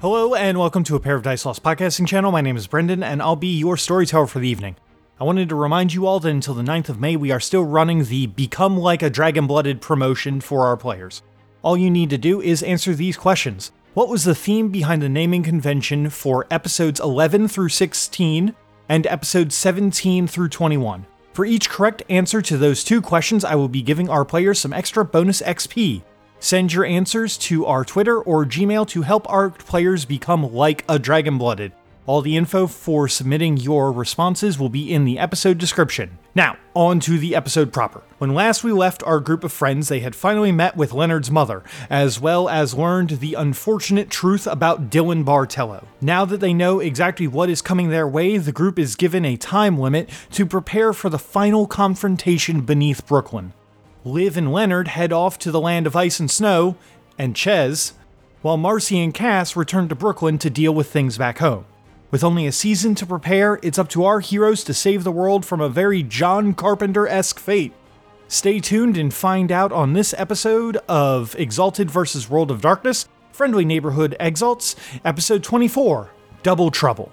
Hello, and welcome to a Pair of Dice Lost podcasting channel. My name is Brendan, and I'll be your storyteller for the evening. I wanted to remind you all that until the 9th of May, we are still running the Become Like a Dragon Blooded promotion for our players. All you need to do is answer these questions. What was the theme behind the naming convention for episodes 11 through 16 and episodes 17 through 21? For each correct answer to those two questions, I will be giving our players some extra bonus XP. Send your answers to our Twitter or Gmail to help our players become like a dragon blooded. All the info for submitting your responses will be in the episode description. Now, on to the episode proper. When last we left our group of friends, they had finally met with Leonard's mother, as well as learned the unfortunate truth about Dylan Bartello. Now that they know exactly what is coming their way, the group is given a time limit to prepare for the final confrontation beneath Brooklyn. Liv and Leonard head off to the land of ice and snow, and Ches, while Marcy and Cass return to Brooklyn to deal with things back home. With only a season to prepare, it's up to our heroes to save the world from a very John Carpenter esque fate. Stay tuned and find out on this episode of Exalted vs. World of Darkness Friendly Neighborhood Exalts, episode 24 Double Trouble.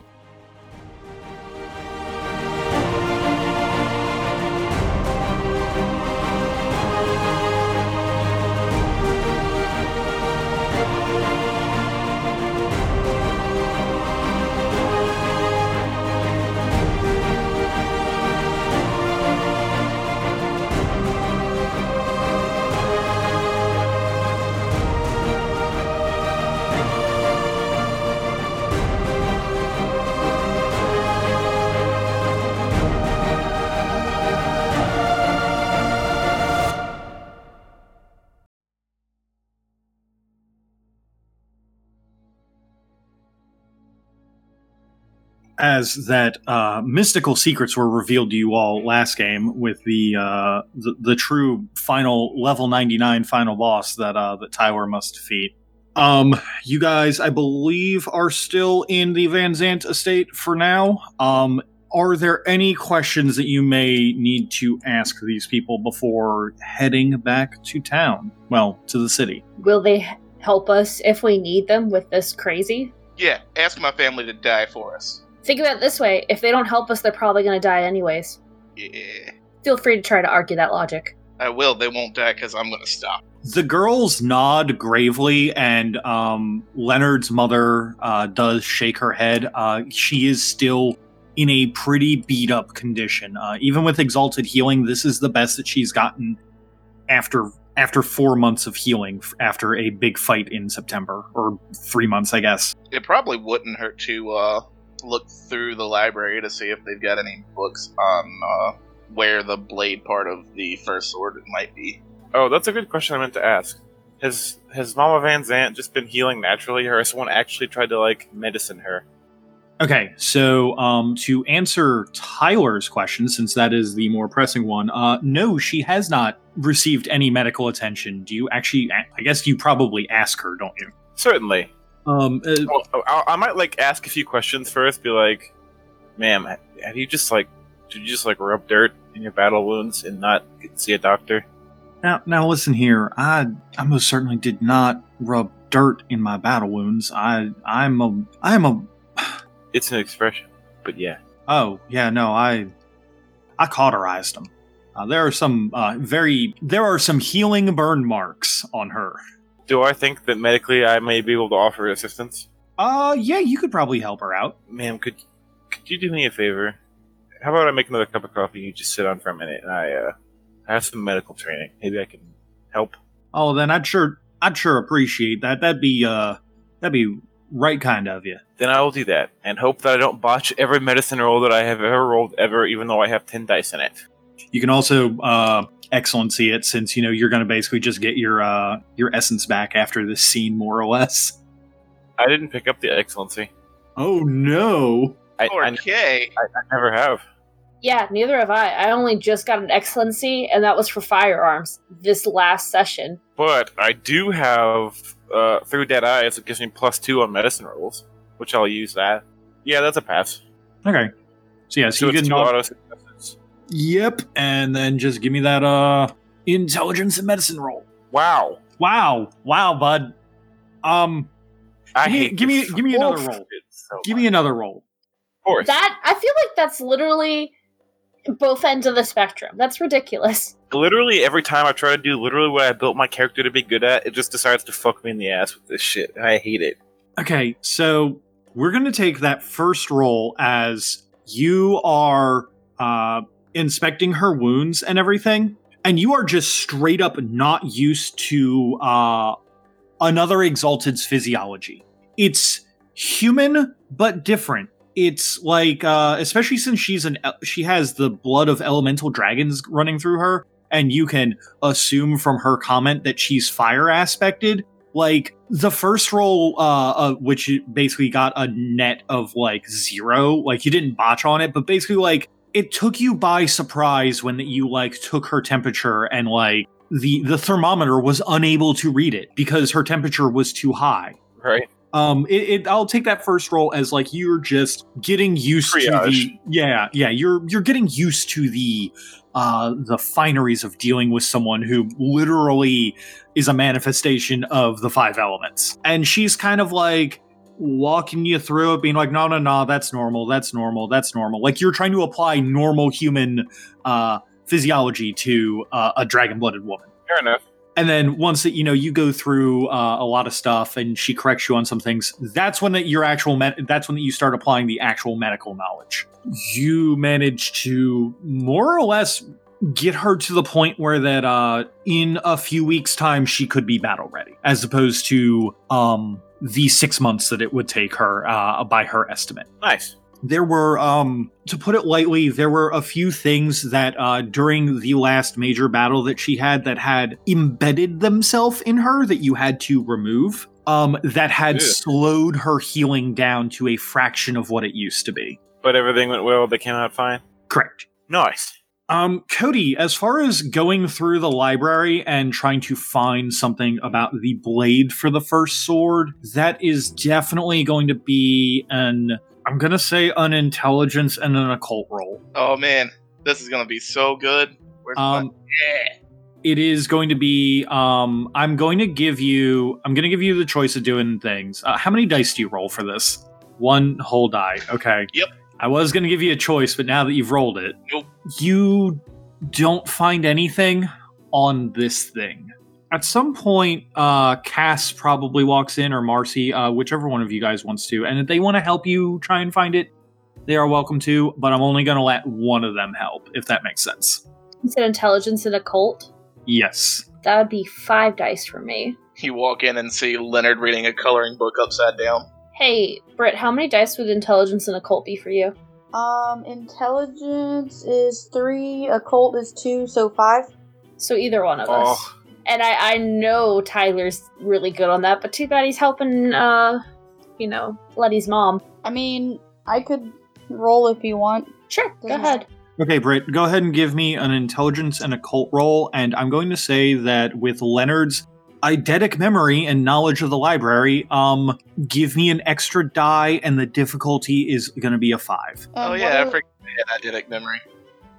As that uh, mystical secrets were revealed to you all last game with the uh, the, the, true final level 99 final boss that uh, that Tyler must defeat. Um, you guys, I believe, are still in the Van Zant estate for now. Um, are there any questions that you may need to ask these people before heading back to town? Well, to the city. Will they help us if we need them with this crazy? Yeah, ask my family to die for us. Think about it this way if they don't help us, they're probably going to die anyways. Yeah. Feel free to try to argue that logic. I will. They won't die because I'm going to stop. The girls nod gravely, and um, Leonard's mother uh, does shake her head. Uh, she is still in a pretty beat up condition. Uh, even with exalted healing, this is the best that she's gotten after after four months of healing after a big fight in September or three months, I guess. It probably wouldn't hurt to uh, look through the library to see if they've got any books on uh, where the blade part of the first sword might be. Oh, that's a good question I meant to ask. Has has Mama Van Zant just been healing naturally, or has someone actually tried to like medicine her? Okay, so um, to answer Tyler's question, since that is the more pressing one, uh, no, she has not received any medical attention. Do you actually? I guess you probably ask her, don't you? Certainly. Um, uh, well, I, I might like ask a few questions first. Be like, "Ma'am, have you just like did you just like rub dirt in your battle wounds and not see a doctor?" Now, now listen here. I I most certainly did not rub dirt in my battle wounds. I I'm a I'm a. it's an expression, but yeah. Oh yeah, no, I I cauterized them. Uh, there are some uh, very there are some healing burn marks on her do I think that medically I may be able to offer assistance? Uh, yeah, you could probably help her out. Ma'am, could could you do me a favor? How about I make another cup of coffee and you just sit on for a minute and I uh I have some medical training. Maybe I can help. Oh, then I'd sure I'd sure appreciate that. That'd be uh that'd be right kind of you. Then I will do that and hope that I don't botch every medicine roll that I have ever rolled ever, even though I have ten dice in it. You can also uh excellency it since you know you're going to basically just get your uh your essence back after this scene more or less. I didn't pick up the excellency. Oh no. I, okay. I, I, I never have. Yeah neither have i. I only just got an excellency and that was for firearms this last session. But i do have uh through dead eyes it gives me plus two on medicine rolls which i'll use that. Yeah that's a pass. Okay. So yeah so, so you get two auto Yep, and then just give me that uh intelligence and medicine roll. Wow. Wow. Wow, bud. Um I Give me- hate give me- give me another fucking roll. so Give me another roll. Of course. That I feel like that's literally both ends of the spectrum. That's ridiculous. literally every time I try to do literally what I built my character to be good at, it just decides to fuck me in the ass with this shit. I hate it. Okay, so we're going to take that first roll as you are uh, inspecting her wounds and everything, and you are just straight up not used to uh, another Exalted's physiology. It's human, but different. It's like, uh, especially since she's an, she has the blood of elemental dragons running through her, and you can assume from her comment that she's fire aspected like the first roll uh, uh which basically got a net of like zero like you didn't botch on it but basically like it took you by surprise when you like took her temperature and like the the thermometer was unable to read it because her temperature was too high. Right? um it, it i'll take that first roll as like you're just getting used to the yeah yeah you're you're getting used to the uh the fineries of dealing with someone who literally is a manifestation of the five elements. And she's kind of like walking you through it being like no no no that's normal that's normal that's normal. Like you're trying to apply normal human uh physiology to uh, a dragon blooded woman. Fair enough. and then once that you know you go through uh, a lot of stuff and she corrects you on some things that's when that your actual med- that's when that you start applying the actual medical knowledge. You manage to more or less get her to the point where that uh in a few weeks time she could be battle ready as opposed to um the six months that it would take her uh by her estimate Nice. there were um to put it lightly there were a few things that uh during the last major battle that she had that had embedded themselves in her that you had to remove um that had Ew. slowed her healing down to a fraction of what it used to be But everything went well. They came out fine. correct Nice. Um, Cody, as far as going through the library and trying to find something about the blade for the first sword, that is definitely going to be an, I'm going to say, an intelligence and an occult roll. Oh man, this is gonna be so good. Um, yeah. it is going to be, um, I'm going to give you, I'm going to give you the choice of doing things. Uh, how many dice do you roll for this? One whole die. Okay. Yep. I was going to give you a choice, but now that you've rolled it, Nope. you don't find anything on this thing. At some point, uh, Cass probably walks in, or Marcy, uh, whichever one of you guys wants to, and if they want to help you try and find it, they are welcome to, but I'm only going to let one of them help, if that makes sense. You said intelligence and occult. Yes. That would be five dice for me. You walk in and see Leonard reading a coloring book upside down. Hey, Britt, how many dice would intelligence and occult be for you? Um, intelligence is three, occult is two, so five. So either one of us. Oh, And I, I know Tyler's really good on that, but too bad he's helping, uh, you know, Letty's mom. I mean, I could roll if you want. Sure, go Doesn't ahead. Okay, Britt, go ahead and give me an intelligence and occult roll, and I'm going to say that with Leonard's eidetic memory and knowledge of the library, um, give me an extra die, and the difficulty is going to be a five. oh yeah, I what, forgot eidetic memory.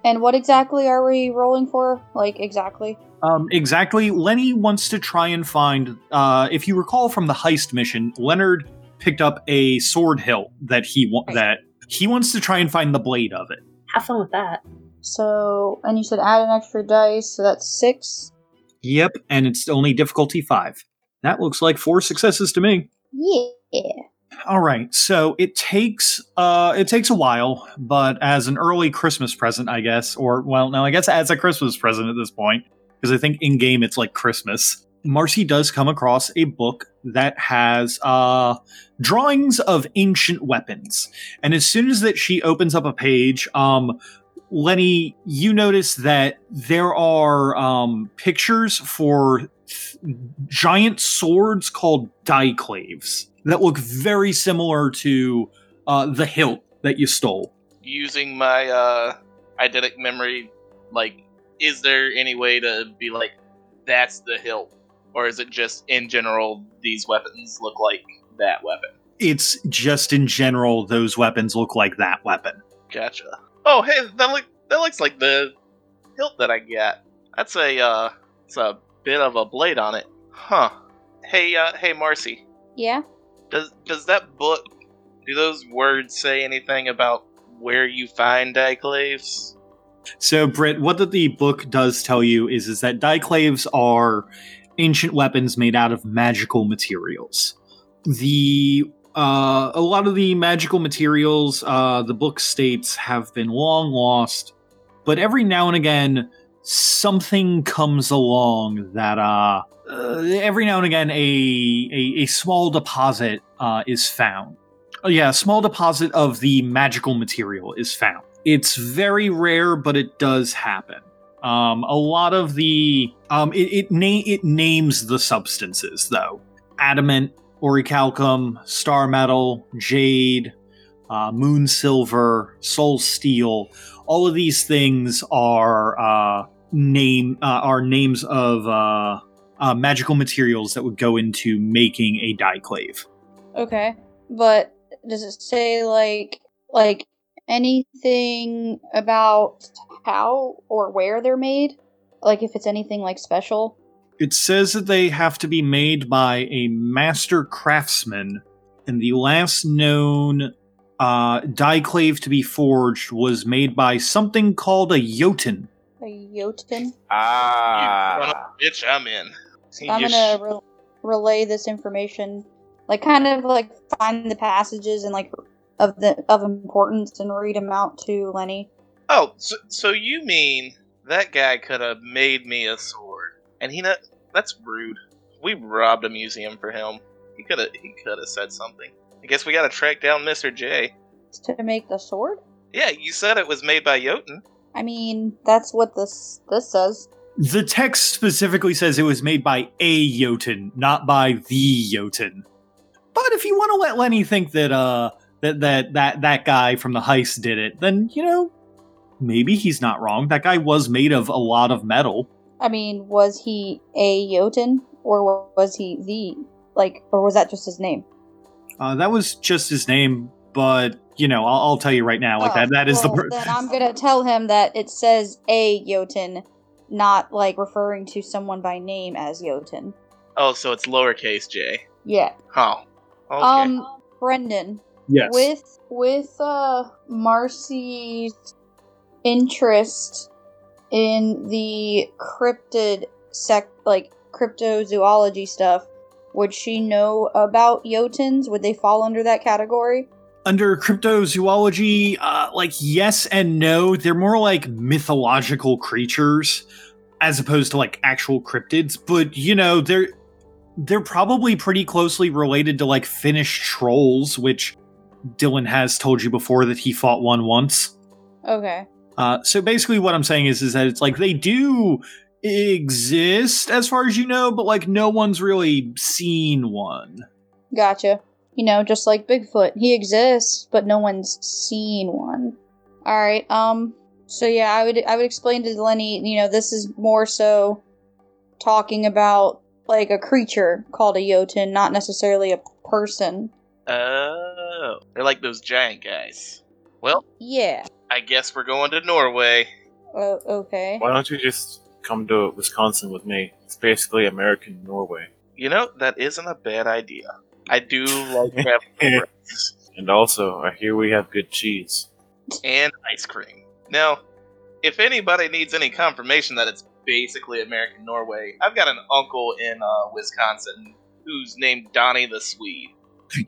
and what exactly are we rolling for? Like, exactly? Um, exactly. Lenny wants to try and find. Uh, if you recall from the heist mission, Leonard picked up a sword hilt that he wa- Right. that he wants to try and find the blade of it. Have fun with that. So, and you said add an extra dice, so that's six. Yep, and it's only difficulty five. That looks like four successes to me. Yeah. All right, so it takes uh it takes a while, but as an early Christmas present, I guess, or well, no, I guess as a Christmas present at this point, because I think in game it's like Christmas. Marcy does come across a book that has uh drawings of ancient weapons. And as soon as that she opens up a page, um Lenny, you notice that there are um pictures for th- giant swords called daiklaves that look very similar to uh, the hilt that you stole. Using my uh eidetic memory, like, is there any way to be like, that's the hilt? Or is it just in general these weapons look like that weapon? It's just in general, those weapons look like that weapon. Gotcha. Oh, hey, that look that looks like the hilt that I got. That's a uh, it's a bit of a blade on it, huh? Hey, uh, hey, Marcy, Yeah? Does does that book do those words say anything about where you find daiklaves? So, Britt, what that the book does tell you is is that daiklaves are ancient weapons made out of magical materials. The uh, a lot of the magical materials, uh, the book states, have been long lost, but every now and again, something comes along that uh, uh every now and again a a, a small deposit uh, is found. Oh, yeah, a small deposit of the magical material is found. It's very rare, but it does happen. Um, a lot of the um, it it, na- it names the substances though: adamant, orichalcum, star metal, jade, uh, moon silver, soul steel. All of these things are uh, name uh, are names of uh, uh, magical materials that would go into making a daiklave. Okay, but does it say like like anything about how or where they're made? Like if it's anything like special? It says that they have to be made by a master craftsman, and the last known uh, daiklave to be forged was made by something called a Jotun. A Jotun? Ah. of a bitch, I'm in. I'm gonna re- relay this information, like kind of like find the passages and like of the of importance and read them out to Lenny. oh, so, so you mean that guy could have made me a sword, and he not? That's rude. We robbed a museum for him. He could have. He could have said something. I guess we got to track down Mister J. to make the sword. Yeah, you said it was made by Jotun. I mean, that's what this this says. The text specifically says it was made by a Jotun, not by the Jotun. But if you want to let Lenny think that uh that that that that guy from the heist did it, then you know maybe he's not wrong. That guy was made of a lot of metal. I mean, was he a Jotun or was he the like, or was that just his name? Uh, that was just his name, but you know I'll, I'll tell you right now, like Oh, that that is the well, per- then I'm gonna tell him that it says a Jotun, not like referring to someone by name as Jotun. Oh, so it's lowercase J. Yeah. Oh. Okay. Um, Brendan, yes. with with uh Marcy's interest in the cryptid sec like cryptozoology stuff, would she know about Jotuns? Would they fall under that category? under cryptozoology, uh, like yes and no. They're more like mythological creatures as opposed to like actual cryptids. But you know, they're they're probably pretty closely related to like Finnish trolls, which Dylan has told you before that he fought one once. Okay. Uh, so basically, what I'm saying is, is that it's like they do exist as far as you know, but like no one's really seen one. Gotcha. You know, just like Bigfoot, he exists, but no one's seen one. All right. Um. So yeah, I would I would explain to Lenny. You know, this is more so talking about like a creature called a Jotun, not necessarily a person. Oh, they're like those giant guys. Well, Yeah. I guess we're going to Norway. Oh, okay. Why don't you just come to Wisconsin with me? It's basically American Norway. You know, that isn't a bad idea. I do like traveling friends And also, I hear we have good cheese. and ice cream. Now, if anybody needs any confirmation that it's basically American Norway, I've got an uncle in uh, Wisconsin who's named Donnie the Swede.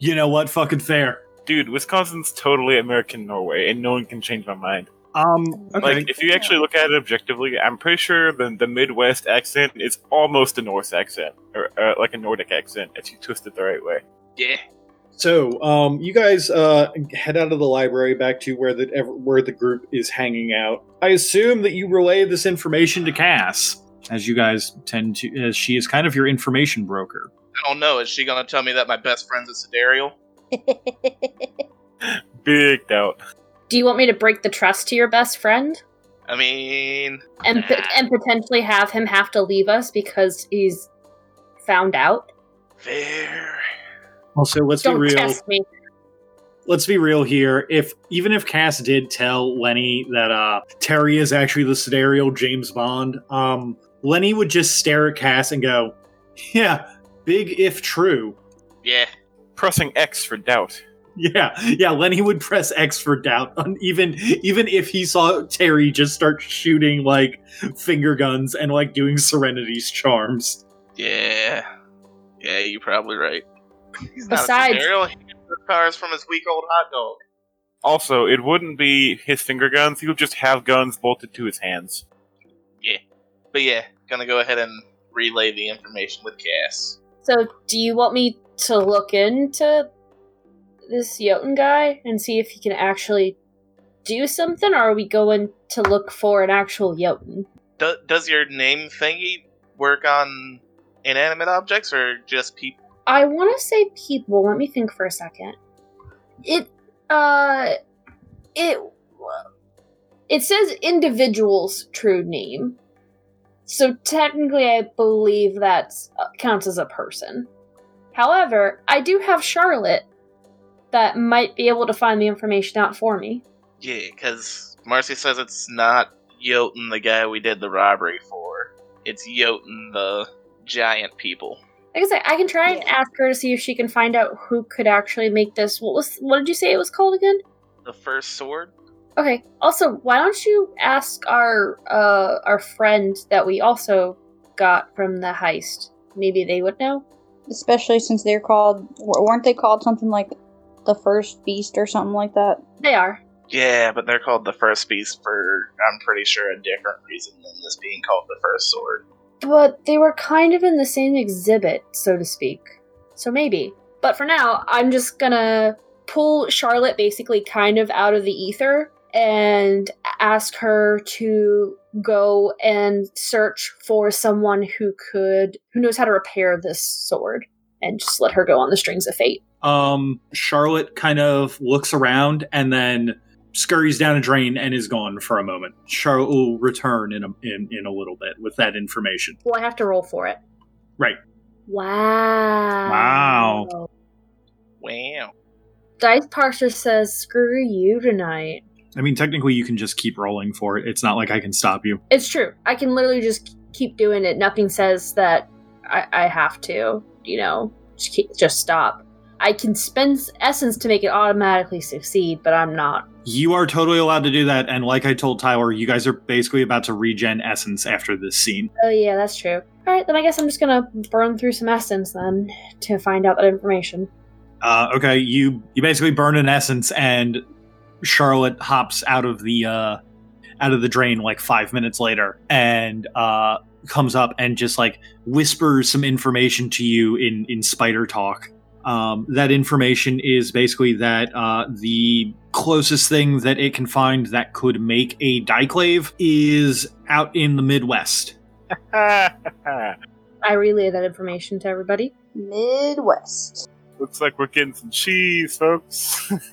You know what? Fucking fair. Dude, Wisconsin's totally American Norway, and no one can change my mind. Um. Okay. Like, if you actually look at it objectively, I'm pretty sure the, the Midwest accent is almost a Norse accent, or uh, like a Nordic accent, if you twist it the right way. Yeah. So, um, you guys uh, head out of the library back to where the where the group is hanging out. I assume that you relay this information to Cass, as you guys tend to, as she is kind of your information broker. I don't know. Is she going to tell me that my best friend's a Sidereal? Big doubt. Do you want me to break the trust to your best friend I mean, and p- and potentially have him have to leave us because he's found out? fair. Also, let's Don't be real. test me. Let's be real here. If even if Cass did tell Lenny that uh, Terry is actually the Sidereal James Bond, um, Lenny would just stare at Cass and go, "Yeah, big if true." Yeah. Pressing X for doubt. Yeah, yeah. Lenny would press X for doubt, on even even if he saw Terry just start shooting like finger guns and like doing Serenity's charms. Yeah. Yeah, you're probably right. He's not Besides- a He cars from his week old hot dog. Also, it wouldn't be his finger guns. He would just have guns bolted to his hands. Yeah, but yeah, gonna go ahead and relay the information with Cass. So, do you want me to look into this Jotun guy and see if he can actually do something, or are we going to look for an actual Jotun? Do- does your name thingy work on inanimate objects or just people? I want to say people. Let me think for a second. It, uh, it, it says individual's true name. So technically, I believe that counts as a person. However, I do have Charlotte that might be able to find the information out for me. Yeah, because Marcy says it's not Jotun, the guy we did the robbery for. It's Jotun, the giant people. Like I said, I can try and ask her to see if she can find out who could actually make this. What was? What did you say it was called again? The first sword? Okay. Also, why don't you ask our uh our friend that we also got from the heist? Maybe they would know. Especially since they're called, weren't they called something like the first beast or something like that? They are. Yeah, but they're called the first beast for, I'm pretty sure, a different reason than this being called the first sword. But they were kind of in the same exhibit, so to speak. So maybe. But for now, I'm just gonna pull Charlotte basically kind of out of the ether and ask her to go and search for someone who could who knows how to repair this sword and just let her go on the strings of fate. Um, Charlotte kind of looks around and then scurries down a drain and is gone for a moment. Charlotte will return in a in, in a little bit with that information. Well, I have to roll for it. Right. Wow. Wow. Wow. Dice Parser says, "Screw you tonight." I mean, technically, you can just keep rolling for it. It's not like I can stop you. It's true. I can literally just keep doing it. Nothing says that I, I have to. You know, just keep, just stop. I can spend essence to make it automatically succeed, but I'm not. You are totally allowed to do that. And like I told Tyler, you guys are basically about to regen essence after this scene. Oh yeah, that's true. All right, then I guess I'm just gonna burn through some essence then to find out that information. Uh, okay, you you basically burn an essence, and Charlotte hops out of the uh, out of the drain like five minutes later, and uh, comes up and just like whispers some information to you in in spider talk. Um, that information is basically that uh, the closest thing that it can find that could make a daiklave is out in the Midwest. I relay that information to everybody. Midwest. Looks like we're getting some cheese, folks.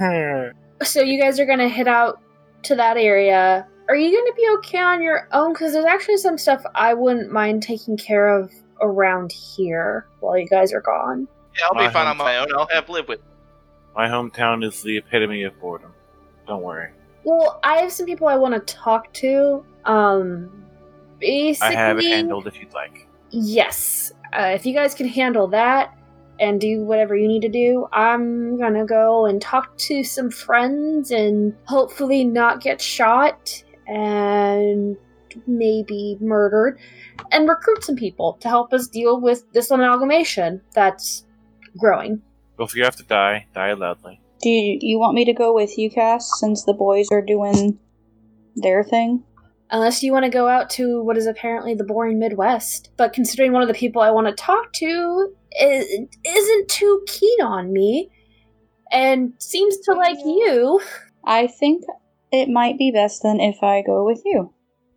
So you guys are gonna head out to that area. Are you gonna be okay on your own? Because there's actually some stuff I wouldn't mind taking care of around here while you guys are gone. Yeah, I'll My be fine home- on my own. I'll have live with. My hometown is the epitome of boredom. Don't worry. Well, I have some people I want to talk to. Um, basically, I have it handled if you'd like. Yes. Uh, if you guys can handle that and do whatever you need to do, I'm gonna go and talk to some friends and hopefully not get shot and maybe murdered and recruit some people to help us deal with this amalgamation that's growing. Well, if you have to die, die loudly. Do you, you want me to go with you, Cass, since the boys are doing their thing? Unless you want to go out to what is apparently the boring Midwest. But considering one of the people I want to talk to is, isn't too keen on me and seems to like you. I think it might be best then if I go with you.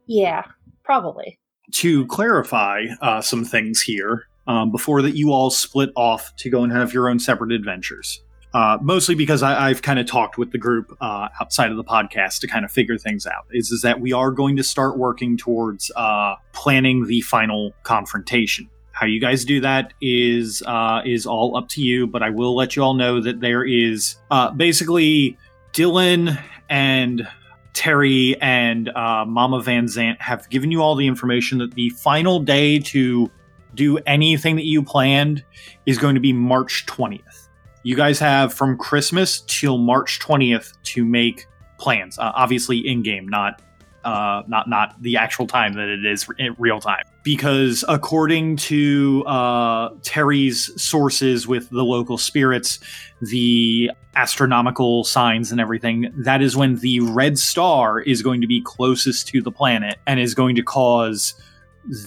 Yeah, probably. to clarify uh, some things here um, before that you all split off to go and have your own separate adventures. Uh, mostly because I, I've kind of talked with the group uh, outside of the podcast to kind of figure things out. Is is that we are going to start working towards uh, planning the final confrontation. How you guys do that is uh, is all up to you, but I will let you all know that there is uh, basically Dylan and Terry and uh, Mama Van Zant have given you all the information that the final day to do anything that you planned is going to be March 20th. You guys have from Christmas till March 20th to make plans. Uh, obviously, in game, not uh, not not the actual time that it is in real time. Because according to uh, Terry's sources with the local spirits, the astronomical signs and everything, that is when the red star is going to be closest to the planet and is going to cause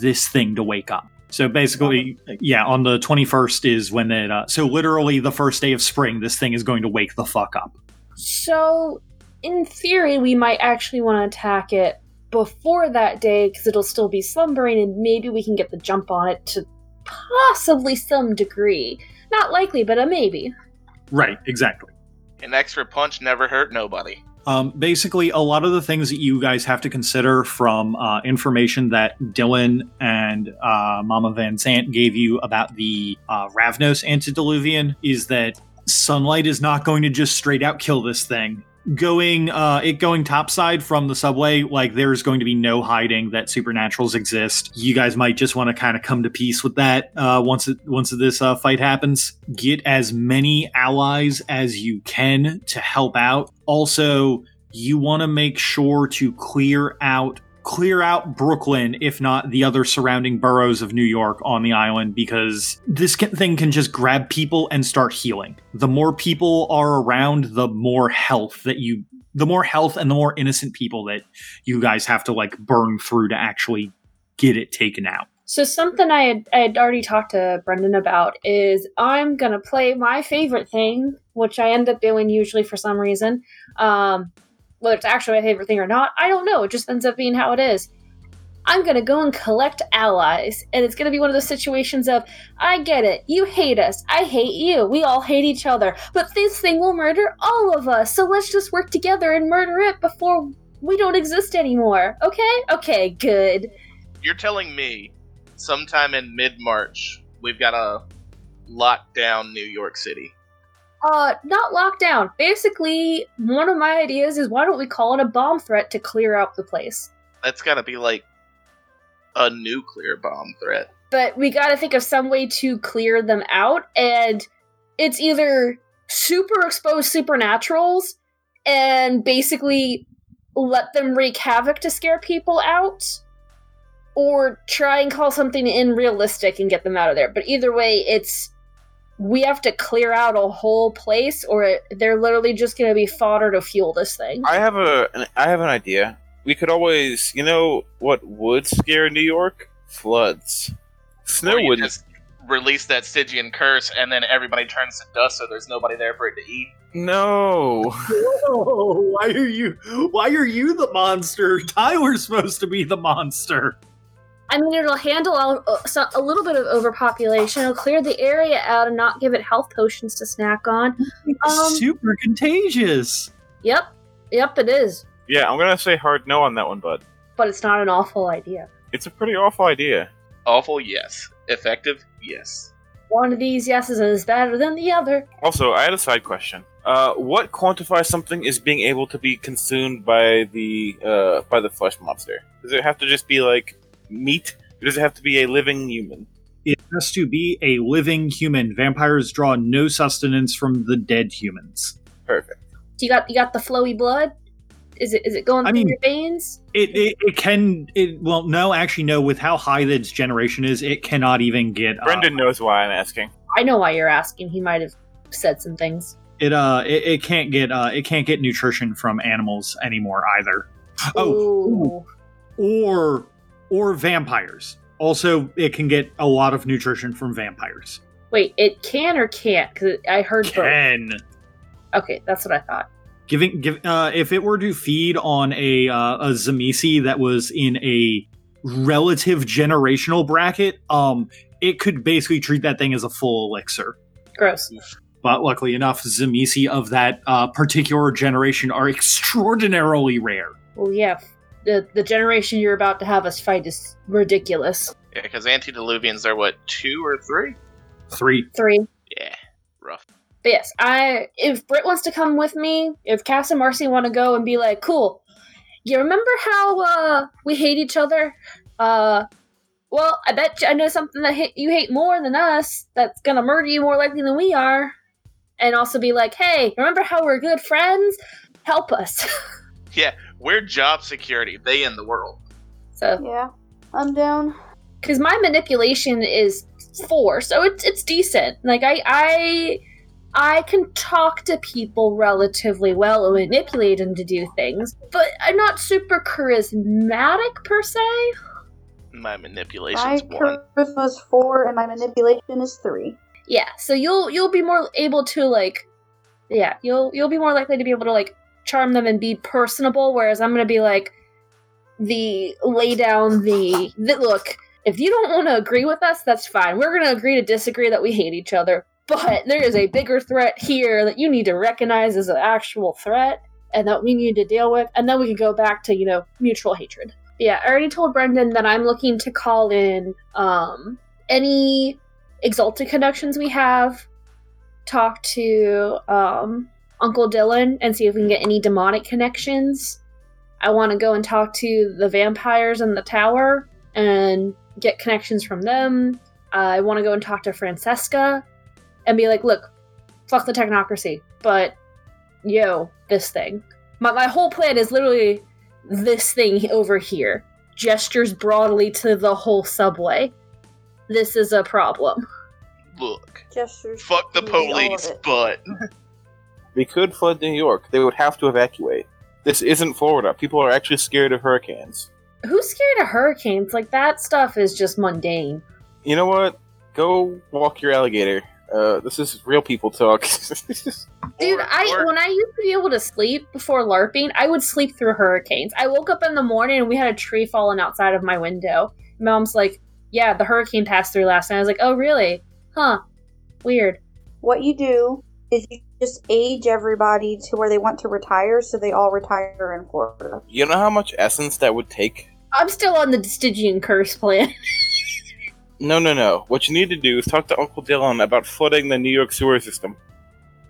this thing to wake up. So basically, yeah, on the 21st is when it, uh, so literally the first day of spring, this thing is going to wake the fuck up. So, in theory, we might actually want to attack it before that day because it'll still be slumbering and maybe we can get the jump on it to possibly some degree. Not likely, but a maybe. Right, exactly. An extra punch never hurt nobody. Um, basically, a lot of the things that you guys have to consider from uh, information that Dylan and uh, Mama Van Zant gave you about the uh, Ravnos antediluvian is that sunlight is not going to just straight out kill this thing. Going, uh, it going topside from the subway, like there's going to be no hiding that supernaturals exist. You guys might just want to kind of come to peace with that uh, once it, once this uh, fight happens. Get as many allies as you can to help out. Also, you want to make sure to clear out clear out Brooklyn, if not the other surrounding boroughs of New York on the island, because this can, thing can just grab people and start healing. The more people are around, the more health that you, the more health and the more innocent people that you guys have to like burn through to actually get it taken out. So something I had I had already talked to Brendan about is I'm gonna play my favorite thing, which I end up doing usually for some reason. Um, whether it's actually my favorite thing or not, I don't know. It just ends up being how it is. I'm gonna go and collect allies, and it's gonna be one of those situations of I get it, you hate us, I hate you, we all hate each other, but this thing will murder all of us, so let's just work together and murder it before we don't exist anymore. Okay? Okay, good. You're telling me sometime in mid March we've got to lock down New York City. Uh, not lockdown. Basically, one of my ideas is why don't we call it a bomb threat to clear out the place? That's got to be like a nuclear bomb threat. But we gotta think of some way to clear them out, and it's either super exposed supernaturals and basically let them wreak havoc to scare people out, or try and call something unrealistic and get them out of there. But either way, it's we have to clear out a whole place, or they're literally just going to be fodder to fuel this thing. I have a an, I have an idea. We could always, you know, what would scare New York? Floods. Snow wouldn't. just release that Stygian curse, and then everybody turns to dust, so there's nobody there for it to eat. No. Whoa, why are you why are you the monster? Tyler's supposed to be the monster. I mean, it'll handle a, so- a little bit of overpopulation. It'll clear the area out and not give it health potions to snack on. Um, Super contagious. Yep, yep, it is. Yeah, I'm gonna say hard no on that one, bud. But it's not an awful idea. It's a pretty awful idea. Awful, yes. Effective, yes. One of these yeses is better than the other. Also, I had a side question. Uh, what quantifies something as being able to be consumed by the uh, by the flesh monster? Does it have to just be like meat, or does it have to be a living human? It has to be a living human. Vampires draw no sustenance from the dead humans. Perfect. You got you got the flowy blood. Is it is it going I through mean- your veins? It, it it can it well no actually no with how high its generation is it cannot even get uh, Brendan knows why I'm asking. I know why you're asking. He might have said some things. it uh it, it can't get uh it can't get nutrition from animals anymore either. Oh, Ooh. or or vampires. Also, it can get a lot of nutrition from vampires. wait, it can or can't? Because I heard both. Can Okay, that's what I thought. giving give uh, if it were to feed on a uh, a Tzimisce that was in a relative generational bracket, um, it could basically treat that thing as a full elixir. Gross. But luckily enough, Tzimisce of that uh, particular generation are extraordinarily rare. Well, yeah. The the generation you're about to have us fight is ridiculous. Yeah, because antediluvians are what, two or three? Three. Three. Yeah, rough. But yes, I if Britt wants to come with me, if Cass and Marcy want to go and be like, cool. You remember how uh we hate each other? Uh well, I bet you I know something that hate, you hate more than us that's gonna murder you more likely than we are. and also be like, "Hey, remember how we're good friends? Help us." We're job security. They in the world. so, Yeah, I'm down. because my manipulation is four, so it's it's decent. Like I I I can talk to people relatively well and manipulate them to do things, but I'm not super charismatic per se. My My manipulation's one. My charisma's four and my manipulation is three. Yeah, so you'll you'll be more able to like, yeah, you'll you'll be more likely to be able to like charm them and be personable, whereas I'm gonna be like the lay down the, the look. If you don't want to agree with us, that's fine. We're gonna agree to disagree that we hate each other, but there is a bigger threat here that you need to recognize as an actual threat and that we need to deal with, and then we can go back to you know mutual hatred. Yeah, I already told Brendan that I'm looking to call in um any exalted connections we have talk to um, uncle dylan and see if we can get any demonic connections. I want to go and talk to the vampires in the tower and get connections from them. I want to go and talk to francesca and be like look fuck the technocracy but yo this thing. My, my whole plan is literally this thing over here. Gestures broadly to the whole subway. This is a problem. Look, Gestures. fuck the to all of police, but They could flood New York. They would have to evacuate. This isn't Florida. People are actually scared of hurricanes. Who's scared of hurricanes? Like that stuff is just mundane. You know what? Go walk your alligator. Uh, this is real people talk. Dude, I when I used to be able to sleep before LARPing, I would sleep through hurricanes. I woke up in the morning and we had a tree falling outside of my window. Mom's like, "Yeah, the hurricane passed through last night." I was like, "Oh, really? Huh? Weird." What you do is you just age everybody to where they want to retire, so they all retire in Florida. you know how much essence that would take? I'm still on the Stygian curse plan. No, no, no. What you need to do is talk to Uncle Dylan about flooding the New York sewer system.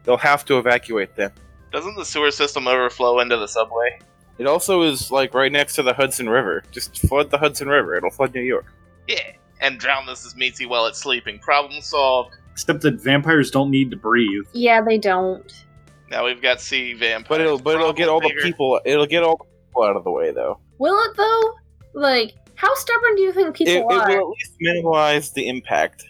They'll have to evacuate then. doesn't the sewer system overflow into the subway? It also is like right next to the Hudson River. Just flood the Hudson River. It'll flood New York. Yeah, and drown Mrs. Meatsy while it's sleeping. Problem solved. Except that vampires don't need to breathe. yeah, they don't. Now we've got sea vampires. But it'll but it'll get all the people. It'll get all the people out of the way though. Will it though? Like, how stubborn do you think people It, it are? will at least minimize the impact.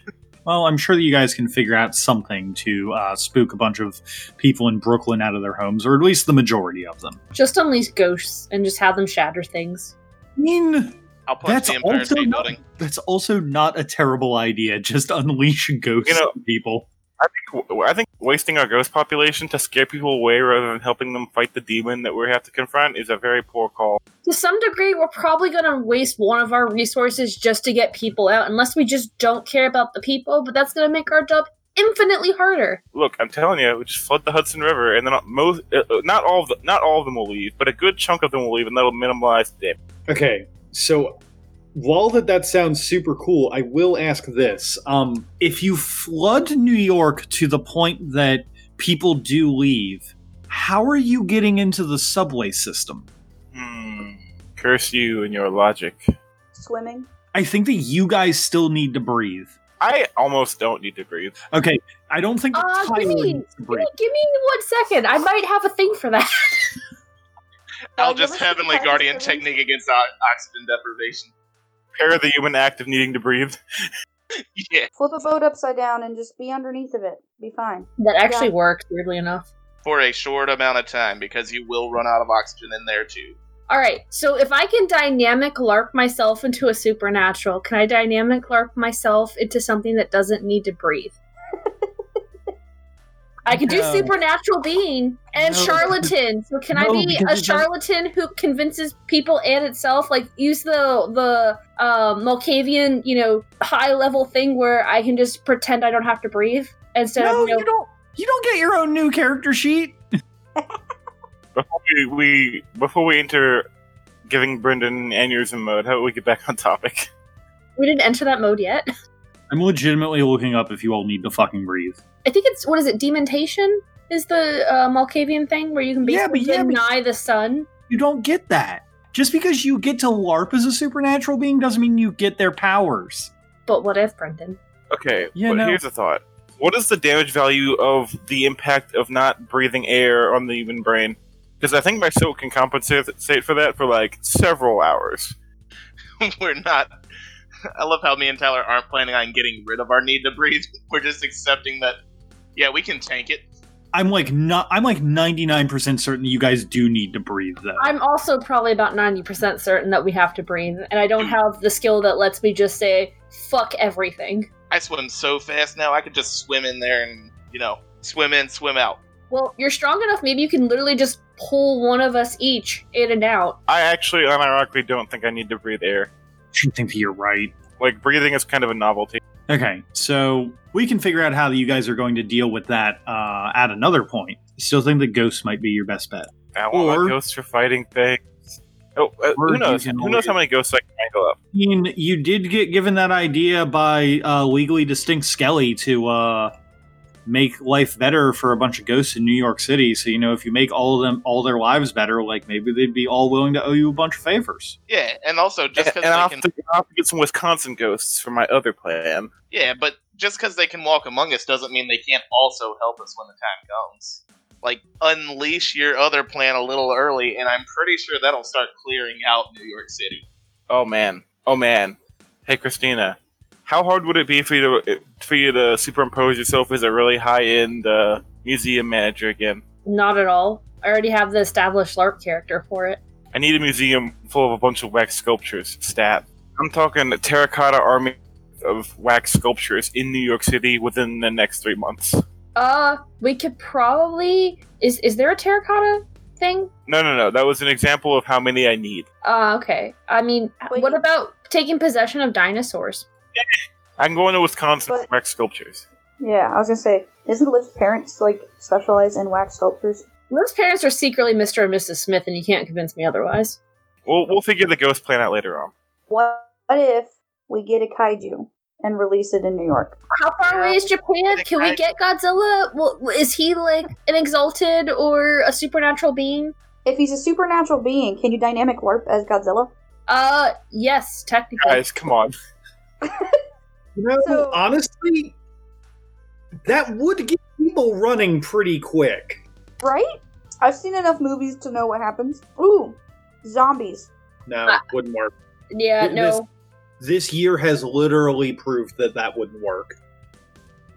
Well, I'm sure that you guys can figure out something to uh, spook a bunch of people in Brooklyn out of their homes, or at least the majority of them. Just unleash ghosts and just have them shatter things. I mean, I'll punch That's the Empire also State not- Building. that's also not a terrible idea. Just unleash ghosts You know- on people. I think I think wasting our ghost population to scare people away rather than helping them fight the demon that we have to confront is a very poor call. To some degree, we're probably going to waste one of our resources just to get people out, unless we just don't care about the people, but that's going to make our job infinitely harder. Look, I'm telling you, we just flood the Hudson River, and then most, uh, uh, not all of the, not all of them will leave, but a good chunk of them will leave, and that'll minimize the damage. Okay, so while that that sounds super cool, I will ask this: um, if you flood New York to the point that people do leave, how are you getting into the subway system? Hmm. Curse you and your logic. Swimming. I think that you guys still need to breathe. I almost don't need to breathe. Okay, I don't think Uh, give me, needs to give me, give me one second. I might have a thing for that. I'll just Heavenly Guardian technique against o- oxygen deprivation. Pair the human act of needing to breathe. Yeah, Flip a boat upside down and just be underneath of it. Be fine. that actually Yeah. works, weirdly enough. for a short amount of time because you will run out of oxygen in there too. All right, so if I can dynamic LARP myself into a supernatural, can I dynamic LARP myself into something that doesn't need to breathe? I could do No. supernatural being and No. charlatan. So can I be a charlatan who convinces people and itself? Like use the the um, Malkavian, you know, high level thing where I can just pretend I don't have to breathe instead No, of you know, you don't. You don't get your own new character sheet. Before we, we before we enter giving Brendan aneurysm mode, how about we get back on topic? we didn't enter that mode yet. I'm legitimately looking up if you all need to fucking breathe. I think it's what is it? Dementation is the uh, Malkavian thing where you can Yeah, basically but- yeah, deny the sun. You don't get that. Just because you get to LARP as a supernatural being doesn't mean you get their powers. But what if, Brendan? Okay, Yeah, but no. here's a thought. What is the damage value of the impact of not breathing air on the human brain? Because I think my soak can compensate for that for like several hours. We're not. I love how me and Tyler aren't planning on getting rid of our need to breathe. We're just accepting that, yeah, we can tank it. I'm like not. I'm like 99% certain you guys do need to breathe though. I'm also probably about 90% certain that we have to breathe, and I don't hmm. have the skill that lets me just say, fuck everything. I swim so fast now, I could just swim in there and, you know, swim in, swim out. Well, you're strong enough, maybe you can literally just pull one of us each in and out. I actually, unironically, don't think I need to breathe air. I think that you're right. Like breathing is kind of a novelty. Okay, so we can figure out how you guys are going to deal with that uh, at another point. Still think that ghosts might be your best bet. I want Or- ghosts are fighting things. Oh, uh, who knows? Who knows how many ghosts I can wrangle up? I mean, you did get given that idea by uh, legally distinct Skelly to uh, make life better for a bunch of ghosts in New York City. So you know, if you make all of them all their lives better, like maybe they'd be all willing to owe you a bunch of favors. Yeah, and also just And, because and I'll, they have can, to, I'll have to get some Wisconsin ghosts for my other plan. yeah, but just because they can walk among us doesn't mean they can't also help us when the time comes. Like unleash your other plan a little early, and I'm pretty sure that'll start clearing out New York City. Oh man. Oh man. Hey Christina, how hard would it be for you to for you to superimpose yourself as a really high end uh, museum manager again? Not at all. I already have the established LARP character for it. I need a museum full of a bunch of wax sculptures. Stat. I'm talking a terracotta army of wax sculptures in New York City within the next three months. Uh, we could probably. Is is there a terracotta thing? No, no, no. That was an example of how many I need. Uh, okay. I mean, Wait. what about taking possession of dinosaurs? I'm going to Wisconsin But- for wax sculptures. Yeah, I was gonna say, isn't Liv's parents like specialize in wax sculptures? Liv's parents are secretly Mr. and Mrs. Smith, and you can't convince me otherwise. We'll we'll figure the ghost plan out later on. What what if we get a kaiju and release it in New York? How far away is Japan? Think Can we get Godzilla? Well, is he like an exalted or a supernatural being? If he's a supernatural being, can you dynamic warp as Godzilla? Uh, yes, technically. Guys, come on. You know, So- honestly, that would get people running pretty quick. Right? I've seen enough movies to know what happens. Ooh, zombies. No, Ah. wouldn't work. Yeah, This- no. This year has literally proved that that wouldn't work.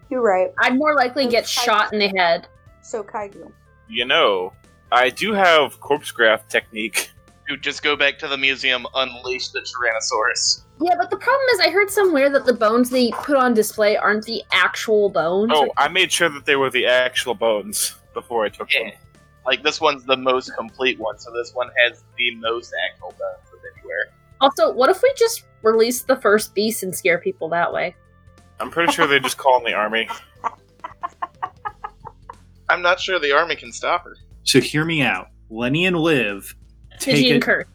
You're right. I'd more likely get shot in the head. So kaiju. You know, I do have corpse graft technique. Dude, just go back to the museum, unleash the Tyrannosaurus. Yeah, but the problem is, I heard somewhere that the bones they put on display aren't the actual bones. Oh, I made sure that they were the actual bones before I took Yeah. them. Like this one's the most complete one, so this one has the most actual bones of anywhere. Also, what if we just release the first beast and scare people that way? I'm pretty sure they just call in the army. I'm not sure the army can stop her. So hear me out. Lenny and Liv take Pigeon it. curse.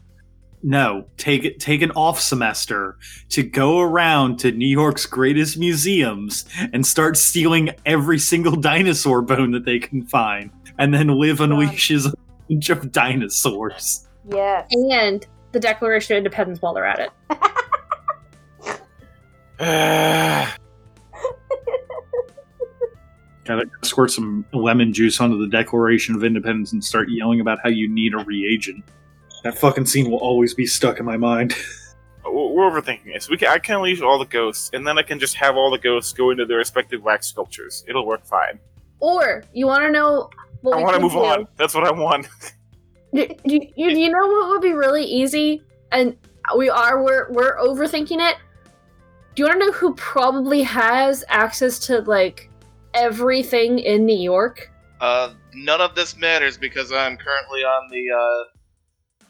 No, take it. Take an off semester to go around to New York's greatest museums and start stealing every single dinosaur bone that they can find, and then Liv unleashes a bunch of dinosaurs. Yes. and the Declaration of Independence while they're at it. Gotta squirt some lemon juice onto the Declaration of Independence and start yelling about how you need a reagent. That fucking scene will always be stuck in my mind. We're overthinking this. We can, I can unleash all the ghosts, and then I can just have all the ghosts go into their respective wax sculptures. It'll work fine. Or you want to know what I we want to move do? on. That's what I want. Do, do, you, you know what would be really easy? And we are we're we're overthinking it. Do you want to know who probably has access to like everything in New York? Uh, none of this matters because I'm currently on the uh,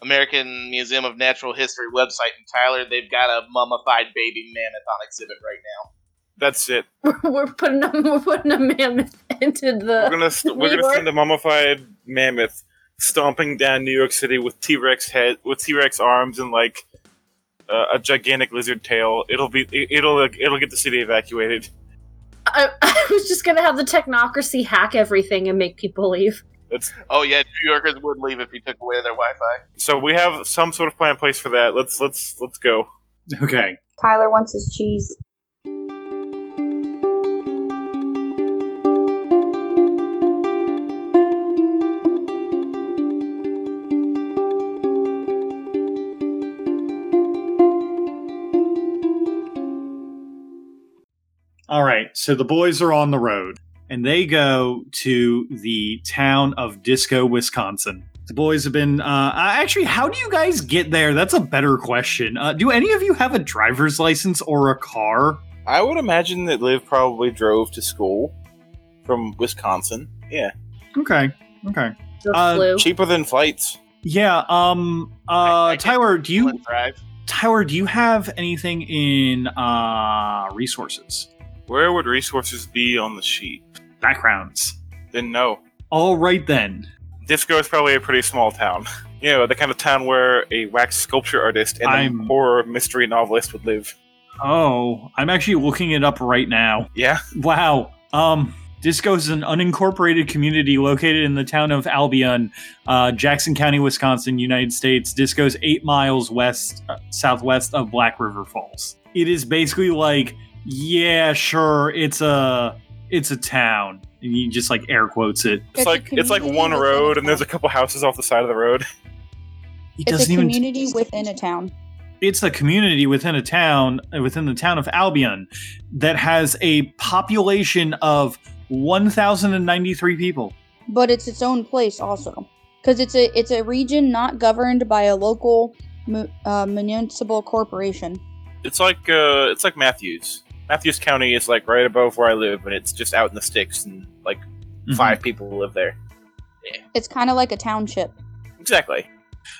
American Museum of Natural History website in Tyler. They've got a mummified baby mammoth on exhibit right now. That's it. we're putting a, we're putting a mammoth into the. We're gonna st- we're gonna send a mummified mammoth stomping down New York City with T Rex head with T Rex arms and like uh, a gigantic lizard tail. It'll be it- it'll it'll get the city evacuated. I, I was just gonna have the technocracy hack everything and make people leave. It's oh yeah, New Yorkers would leave if you took away their Wi-Fi. So we have some sort of plan in place for that. Let's let's let's go. Okay. Tyler wants his cheese. All right, so the boys are on the road and they go to the town of Disco, Wisconsin. The boys have been. Uh, actually, how do you guys get there? That's a better question. Uh, do any of you have a driver's license or a car? I would imagine that Liv probably drove to school from Wisconsin. Yeah, Okay. Okay. The Uh, cheaper than flights. Yeah. Um. Uh. I can- Tyler, do you drive. Tyler, do you have anything in uh resources? Where would resources be on the sheet? Backgrounds. Then no. All right then. Disco is probably a pretty small town. You know, the kind of town where a wax sculpture artist and I'm- a horror mystery novelist would live. Oh, I'm actually looking it up right now. Yeah, Wow. Um, Disco is an unincorporated community located in the town of Albion, uh, Jackson County, Wisconsin, United States. Disco is eight miles west, uh, southwest of Black River Falls. It is basically like, yeah, sure, it's a, it's a town, and you just like air quotes it. it's, It's like it's like one road and there's a couple houses off the side of the road. It It's a doesn't even. community within a town. it's a community within a town within the town of Albion that has a population of 1,093 people. but it's its own place also because it's a it's a region not governed by a local mu- uh, municipal corporation It's like uh, it's like Matthews. Matthews County is like right above where I live, and it's just out in the sticks, and like Mhm. five people live there. it's kind of like a township Exactly.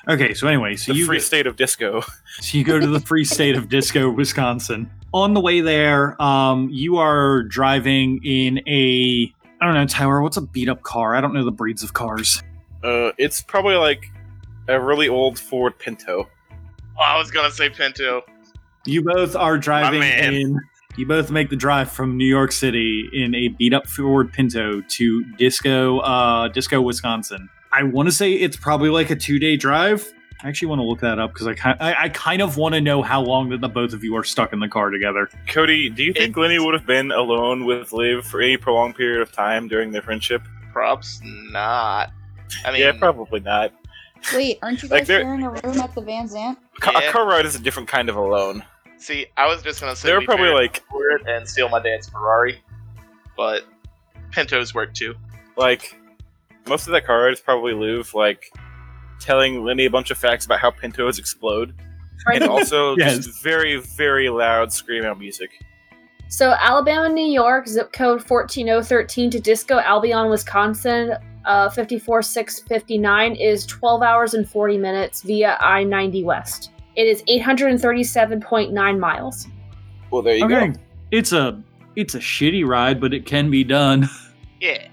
Okay, so anyway, so the you free state of disco. So you go to the free state of Disco, Wisconsin. On the way there, um, you are driving in a I don't know, Tyler. What's a beat up car? I don't know the breeds of cars. Uh, it's probably like a really old Ford Pinto. Oh, I was gonna say Pinto. You both are driving in. You both make the drive from New York City in a beat up Ford Pinto to Disco, uh, Disco, Wisconsin. I want to say it's probably like a two day drive. I actually want to look that up because I, ki- I I kind of want to know how long that the both of you are stuck in the car together. Cody, do you think It's- Lenny would have been alone with Liv for any prolonged period of time during their friendship? Props not. I mean, yeah, probably not. wait aren't you guys they're- sharing a room at the Van Zant A car ride is a different kind of alone. See, I was just gonna say They were we probably like, it and steal my dad's Ferrari, but Pintos work too. like most of that car is probably Liv like telling Lenny a bunch of facts about how Pintos explode, and also Yes. just very very loud scream out music. So Alabama, New York, zip code 14013 to Disco, Albion, Wisconsin, uh, 54659 is 12 hours and 40 minutes via I 90 West. It is 837.9 miles. Well, there you okay, go. it's a it's a shitty ride, but it can be done. Yeah,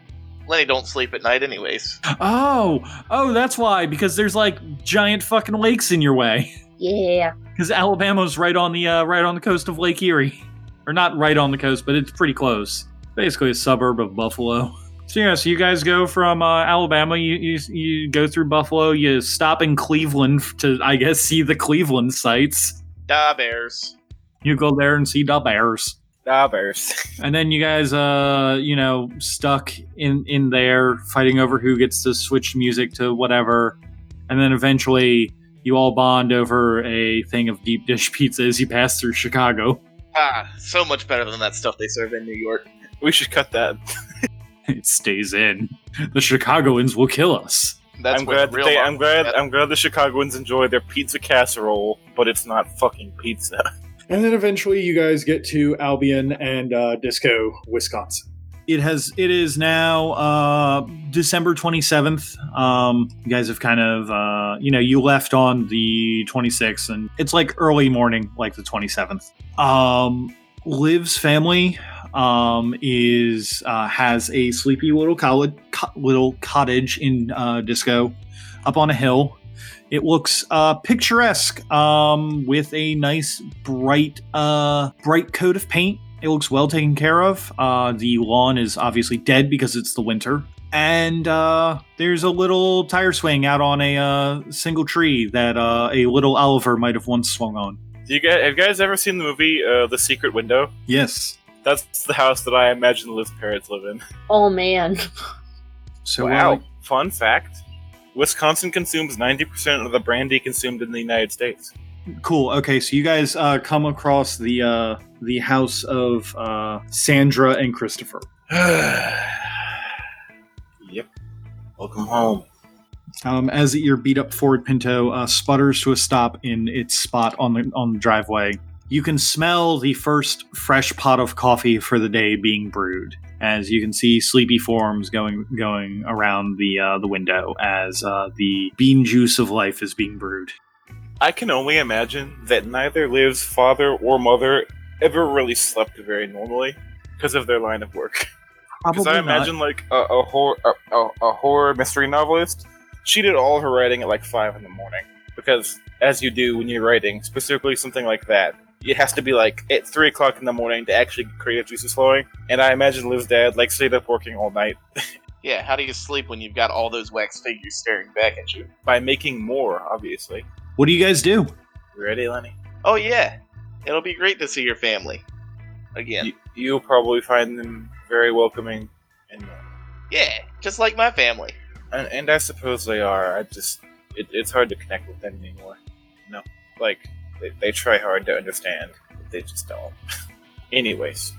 Lenny don't sleep at night anyways. Oh, oh, that's why because there's like giant fucking lakes in your way. Yeah. Because Alabama's right on the uh, right on the coast of Lake Erie, or not right on the coast, but it's pretty close. Basically, a suburb of Buffalo. So yeah, so you guys go from uh, Alabama, you, you you go through Buffalo, you stop in Cleveland to I guess see the Cleveland sights. Da Bears. You go there and see the Bears. Da bears. and then you guys uh you know stuck in in there fighting over who gets to switch music to whatever and then eventually you all bond over a thing of deep dish pizza as you pass through chicago Ah, so much better than that stuff they serve in New York. we should cut that. It stays in the chicagoans will kill us That's I'm glad the real they, I'm glad is. I'm glad the Chicagoans enjoy their pizza casserole, but it's not fucking pizza. and then eventually you guys get to albion and uh, disco wisconsin it has it is now uh december 27th um you guys have kind of uh you know you left on the 26th and it's like early morning like the 27th um liv's family um is uh has a sleepy little college co- little cottage in uh disco up on a hill it looks uh, picturesque um, with a nice bright uh, bright coat of paint. It looks well taken care of. Uh, the lawn is obviously dead because it's the winter. And uh, there's a little tire swing out on a uh, single tree that uh, a little Oliver might have once swung on. Do you guys have you guys ever seen the movie uh, The Secret Window? Yes. That's the house that I imagine the Liv's parrots live in. Oh man. So wow. Fun fact: Wisconsin consumes ninety percent of the brandy consumed in the United States. Cool. Okay, so you guys uh, come across the uh, the house of uh, Sandra and Christopher. yep. Welcome home. Um, as your beat up Ford Pinto uh, sputters to a stop in its spot on the on the driveway, you can smell the first fresh pot of coffee for the day being brewed. As you can see sleepy forms going going around the uh, the window as uh, the bean juice of life is being brewed. I can only imagine that neither Liv's father or mother ever really slept very normally because of their line of work. Because I Probably not. imagine like a, a horror a, a, a horror mystery novelist, she did all her writing at like five in the morning. Because as you do when you're writing, specifically something like that, it has to be like at three o'clock in the morning to actually get creative juices flowing. And I imagine Liv's dad like stayed up working all night Yeah, how do you sleep when you've got all those wax figures staring back at you? by making more. Obviously, What do you guys do? you ready, Lenny? Oh yeah, it'll be great to see your family again. You, you'll probably find them very welcoming and uh, Yeah, just like my family. And, and I suppose they are. I just it, it's hard to connect with them anymore. No, like they, they try hard to understand, but they just don't. Anyways,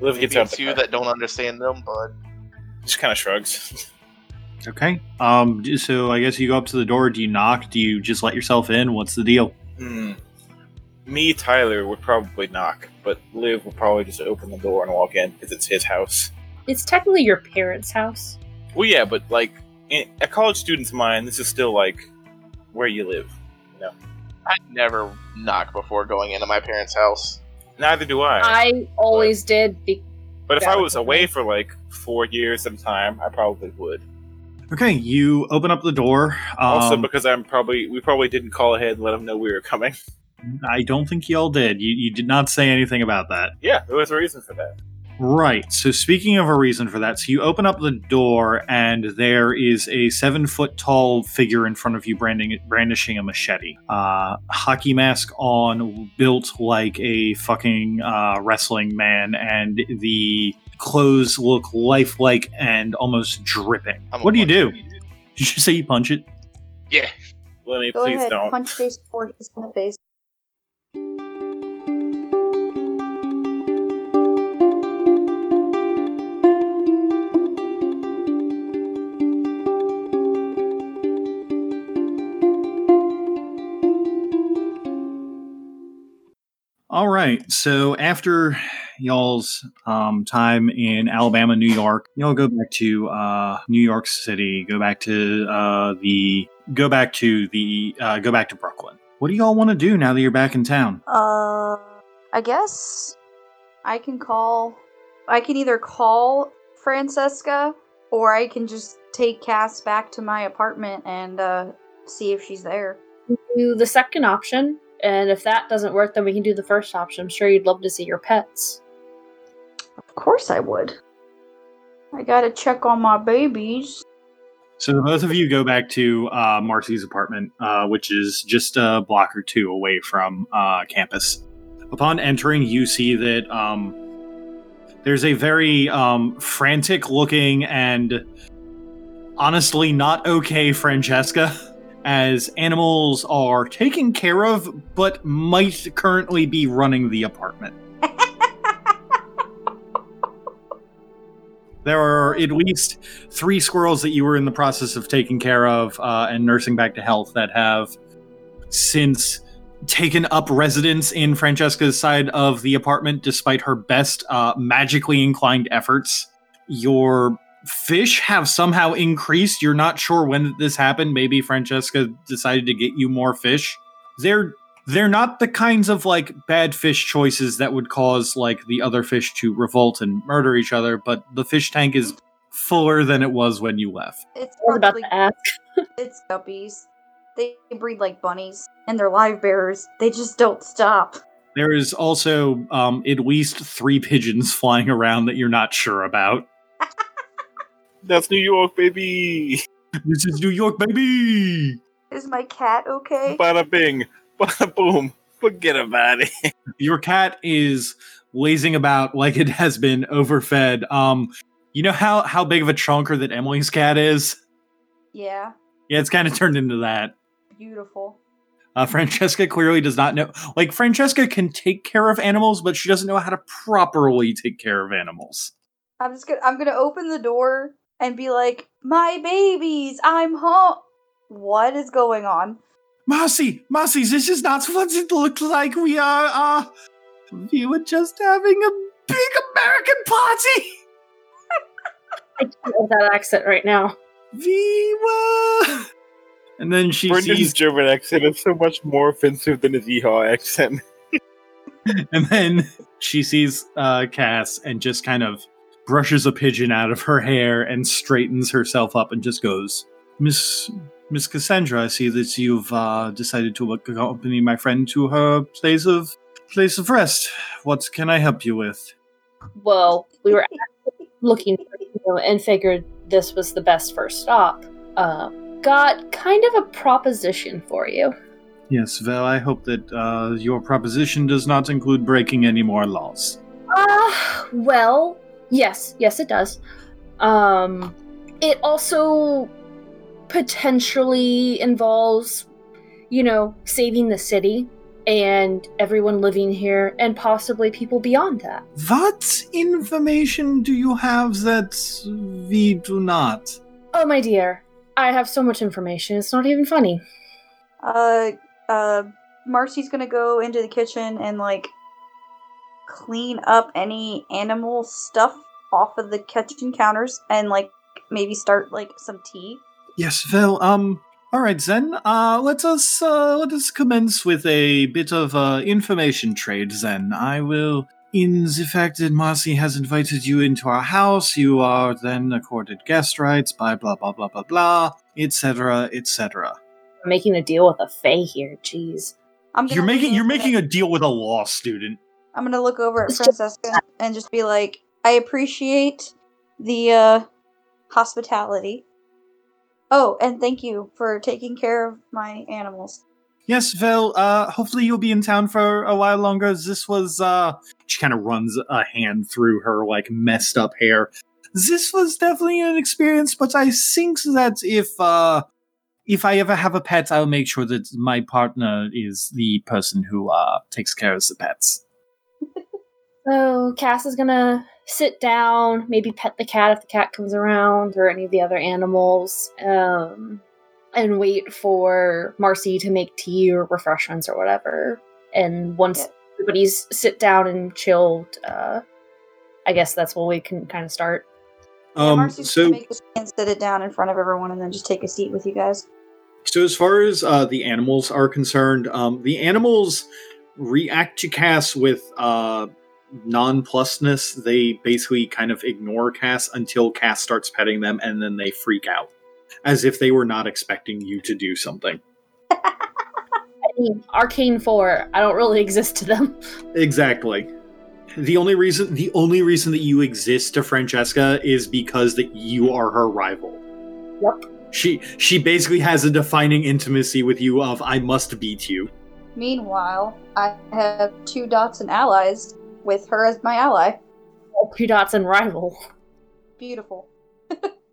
Liv Maybe gets out it's you car. that don't understand them, but just kind of shrugs. Okay. Um. So I guess you go up to the door. Do you knock? Do you just let yourself in? What's the deal? hmm. Me, Tyler would probably knock, but Liv would probably just open the door and walk in because it's his house. It's technically your parents' house. Well, yeah, but like in a college student's mind, this is still like where you live. I never knock before going into my parents' house. Neither do I. I always did. Be- but if I was okay. away for like four years at a time, I probably would. Okay. You open up the door. Um, also, because I'm probably we probably didn't call ahead and let them know we were coming. I don't think y'all did. You you did not say anything about that. Yeah, there was a reason for that. Right. So speaking of a reason for that, so you open up the door and there is a seven foot tall figure in front of you, branding, brandishing a machete. Uh, hockey mask on, built like a fucking uh, wrestling man, and the clothes look lifelike and almost dripping. I'm what do you punch. do? Did you say you punch it? Yeah, Lenny, Go please ahead, don't. punch face forward in the face. All right. So after y'all's um, time in Alabama, New York, y'all go back to uh, New York City. Go back to uh, the go back to the uh, go back to Brooklyn. What do y'all want to do now that you're back in town? Uh, I guess I can call. I can either call Francesca or I can just take Cass back to my apartment and uh, see if she's there. do the second option, and if that doesn't work, then we can do the first option. I'm sure you'd love to see your pets. Of course I would. I gotta check on my babies. So both of you go back to uh, Marcy's apartment, uh, which is just a block or two away from uh, campus. Upon entering, you see that um, there's a very um, frantic-looking and honestly not okay Francesca, as animals are taken care of, but might currently be running the apartment. There are at least three squirrels that you were in the process of taking care of uh, and nursing back to health that have since taken up residence in Francesca's side of the apartment despite her best uh, magically inclined efforts. Your fish have somehow increased. You're not sure when this happened. Maybe Francesca decided to get you more fish. They're they're not the kinds of like bad fish choices that would cause like the other fish to revolt and murder each other, but the fish tank is fuller than it was when you left. It's I was about probably to ask. it's guppies. They breed like bunnies, and they're live bearers. They just don't stop. There is also um, at least three pigeons flying around that you're not sure about. That's New York, baby. This is New York, baby. Is my cat okay? Bada bing, bada boom. Forget about it. Your cat is lazing about like it has been overfed. Um, you know how how big of a chunker that Emily's cat is? Yeah, Yeah, it's kind of turned into that. beautiful. Uh, Francesca clearly does not know. Like, Francesca can take care of animals, but she doesn't know how to properly take care of animals. I'm just gonna I'm gonna open the door and be like, "My babies, I'm home." What is going on? Marcy, Marcy, this is not what it looks like. We are, uh, we were just having a big American party. I can't with that accent right now. We were. And then she Brendan's sees, German accent is so much more offensive than his Yeehaw accent. and then she sees uh, Cass and just kind of brushes a pigeon out of her hair and straightens herself up and just goes, Miss Miss Cassandra, I see that you've uh, decided to accompany my friend to her place of place of rest. What can I help you with? Well, we were looking for you and figured this was the best first stop. Uh, got kind of a proposition for you. Yes, well, I hope that uh, your proposition does not include breaking any more laws. Ah, well, yes, yes, it does. Um, it also potentially involves, you know, saving the city and everyone living here and possibly people beyond that. What information do you have that we do not? Oh, my dear, I have so much information, it's not even funny. Uh, uh, Marcy's gonna go into the kitchen and like clean up any animal stuff off of the kitchen counters and like maybe start like some tea. Yes, Phil. um, all right then. Uh, let us uh, let us commence with a bit of uh, information trade. Then I will, in the fact that Marcy has invited you into our house, you are then accorded guest rights. By blah blah blah blah blah, etc. etc. I'm making a deal with a Fae here, jeez. I'm You're making you're making a deal with a law student. I'm gonna look over at Francesca and just be like, I appreciate the uh hospitality. Oh, and thank you for taking care of my animals. Yes, well, uh, hopefully you'll be in town for a while longer. This was, uh, she kind of runs a hand through her, like, messed up hair. This was definitely an experience, but I think that if, uh, if I ever have a pet, I'll make sure that my partner is the person who, uh, takes care of the pets. So Cass is gonna sit down, maybe pet the cat if the cat comes around, or any of the other animals, um, and wait for Marcy to make tea or refreshments or whatever. And once Yeah. everybody's sit down and chilled, uh, I guess that's when we can kind of start. Yeah, Um, Marcy's so, gonna make and sit it down in front of everyone and then just take a seat with you guys. So as far as uh, the animals are concerned, um, the animals react to Cass with uh, nonplusness. They basically kind of ignore Cass until Cass starts petting them, and then they freak out, as if they were not expecting you to do something. I mean, Arcane Fate, I don't really exist to them. Exactly. The only reason the only reason that you exist to Francesca is because that you are her rival. Yep. She she basically has a defining intimacy with you of I must beat you. Meanwhile, I have two dots and allies with her as my ally. Two dots and rival. Beautiful.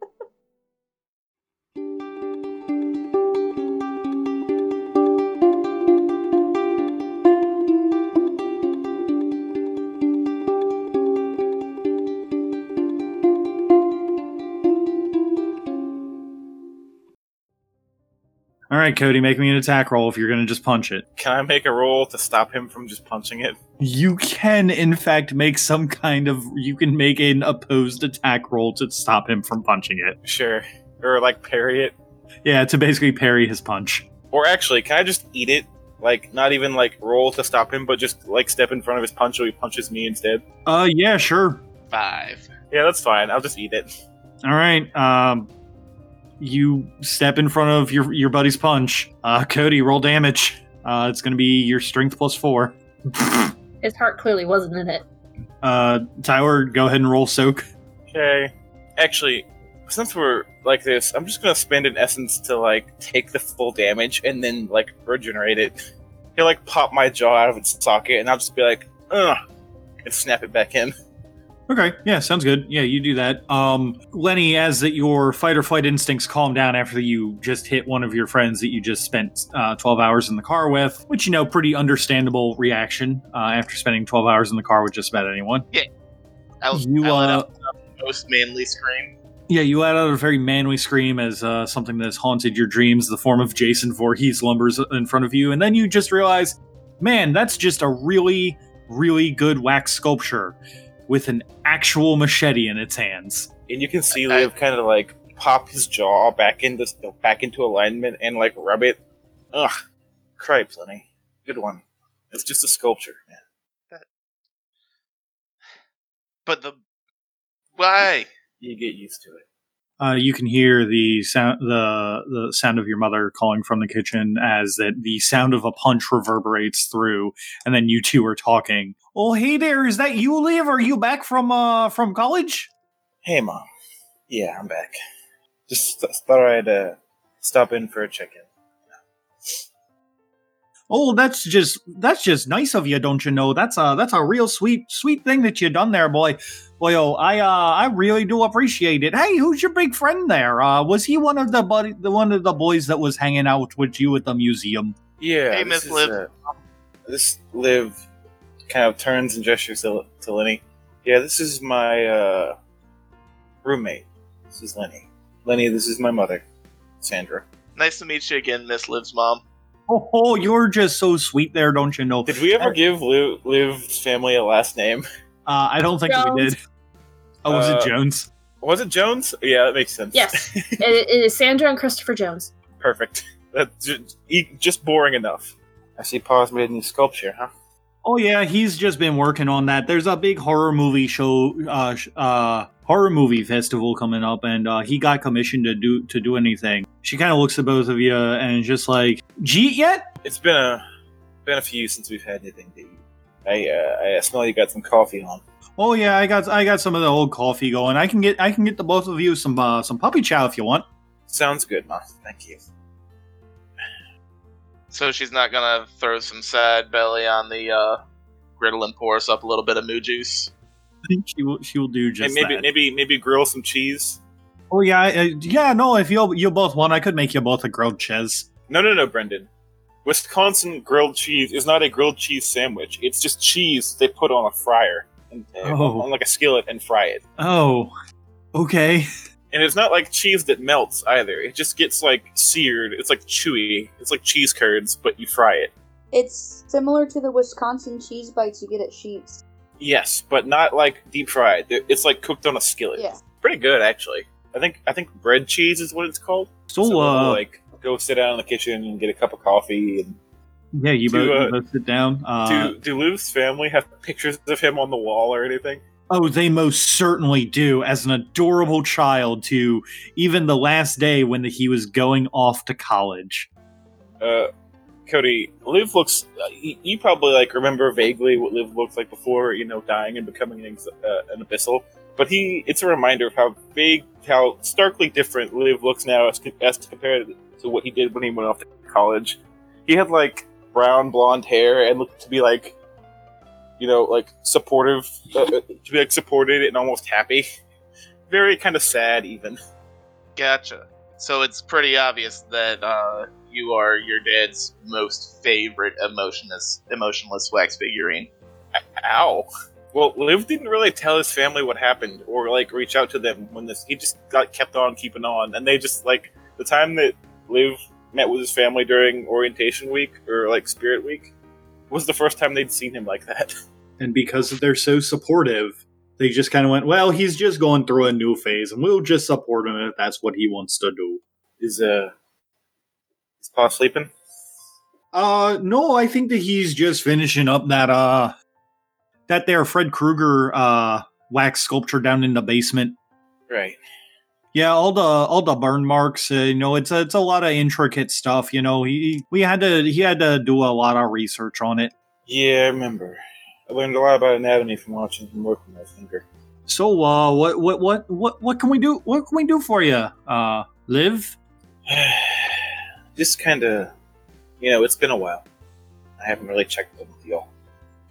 All right, Cody, make me an attack roll if you're going to just punch it. Can I make a roll to stop him from just punching it? You can, in fact, make some kind of. You can make an opposed attack roll to stop him from punching it. Sure. Or like parry it. Yeah, to basically parry his punch. Or actually, can I just eat it? Like, not even like roll to stop him, but just like step in front of his punch so he punches me instead? Uh, yeah, sure. Five. Yeah, that's fine. I'll just eat it. All right. Um, you step in front of your your buddy's punch. Uh, Cody, roll damage. Uh, it's going to be your strength plus four. His heart clearly wasn't in it. Uh, Tyler, go ahead and roll soak. Okay. Actually, since we're like this, I'm just gonna spend an essence to like take the full damage and then like regenerate it. He'll like pop my jaw out of its socket, and I'll just be like, ugh, and snap it back in. Okay, yeah, sounds good. Yeah, you do that. Um, Lenny, as that your fight or flight instincts calm down after you just hit one of your friends that you just spent uh, 12 hours in the car with, which you know, pretty understandable reaction uh, after spending 12 hours in the car with just about anyone. I, You, I let uh, out the most manly scream. Yeah, you let out a very manly scream as uh, something that's haunted your dreams, the form of Jason Voorhees lumbers in front of you, and then you just realize, man, that's just a really, really good wax sculpture with an actual machete in its hands. And you can see I- Liv kind of like pop his jaw back into back into alignment and like rub it. Ugh, cripes, Lenny. Good one. It's just a sculpture, man. But the why? You get used to it. Uh, you can hear the sound, the the sound of your mother calling from the kitchen as that the sound of a punch reverberates through, and then you two are talking. Oh, hey there, is that you, Liv? Are you back from uh from college? Hey, mom. Yeah, I'm back. Just th- thought I'd uh, stop in for a check-in. Oh, that's just that's just nice of you, don't you know? That's a that's a real sweet sweet thing that you done there, boy. Boy, oh, I uh I really do appreciate it. Hey, who's your big friend there? Uh, was he one of the buddy, the one of the boys that was hanging out with you at the museum? Yeah. Hey, this Miss Liv. uh, this Liv kind of turns and gestures to, to Lenny. Yeah, this is my uh, roommate. This is Lenny. Lenny, this is my mother, Sandra. Nice to meet you again, Miss Liv's mom. Oh, oh, you're just so sweet there, don't you know? Did we ever give Liv, Liv's family a last name? Uh, I don't think that we did. Oh, was Uh, it Jones? Was it Jones? Yeah, that makes sense. Yes, it, it is Sandra and Christopher Jones. Perfect. That's just, just boring enough. I see Pa's made a new sculpture, huh? Oh yeah, he's just been working on that. There's a big horror movie show, uh, sh- uh, horror movie festival coming up, and uh, he got commissioned to do to do anything. She kind of looks at both of you and is just like, "Jeet yet?" It's been a been a few since we've had anything to eat. I uh, I smell you got some coffee on. Oh yeah, I got I got some of the old coffee going. I can get I can get the both of you some uh, some puppy chow if you want. Sounds good, Ma. Thank you. So she's not gonna throw some sad belly on the uh, griddle and pour us up a little bit of moo juice. I think she will she will do just and maybe that. maybe maybe grill some cheese. Oh yeah, uh, yeah. No, if you you both want, I could make you both a grilled cheese. No, no, no, Brendan. Wisconsin grilled cheese is not a grilled cheese sandwich. It's just cheese they put on a fryer and uh, Oh. on like a skillet and fry it. Oh, okay. And it's not like cheese that melts either. It just gets like seared. It's like chewy. It's like cheese curds, but you fry it. It's similar to the Wisconsin cheese bites you get at Sheetz. Yes, but not like deep fried. It's like cooked on a skillet. Yeah. Pretty good actually. I think I think bread cheese is what it's called. So, we'll, uh, like go sit down in the kitchen and get a cup of coffee. And yeah, you do, both, uh, you both sit down. Uh, do do Lou's family have pictures of him on the wall or anything? Oh, they most certainly do. As an adorable child, to even the last day when he was going off to college. Uh, Cody, Liv looks. Uh, you, you probably like remember vaguely what Liv looked like before, you know, dying and becoming an, uh, an abyssal. But he, it's a reminder of how big, how starkly different Liv looks now as, as compared to what he did when he went off to college. He had like brown blonde hair and looked to be like, you know, like supportive, uh, uh, to be like supported and almost happy. Very kind of sad, even. Gotcha. So it's pretty obvious that uh, you are your dad's most favorite emotionless, emotionless wax figurine. Ow. Well, Liv didn't really tell his family what happened or like reach out to them when this. He just got kept on keeping on, and they just like the time that Liv met with his family during orientation week or like Spirit Week was the first time they'd seen him like that. And because they're so supportive, they just kind of went, well, he's just going through a new phase, and we'll just support him if that's what he wants to do. Is uh, is Pa sleeping? Uh, no, I think that he's just finishing up that, uh, that there Fred Krueger, uh, wax sculpture down in the basement. Right. Yeah, all the all the burn marks. Uh, you know, it's a, it's a lot of intricate stuff. You know, he we had to he had to do a lot of research on it. Yeah, I remember. I learned a lot about anatomy from watching him work with my finger. So, uh, what what what what what can we do? What can we do for you? Uh, live? just kind of, you know, it's been a while. I haven't really checked in with y'all.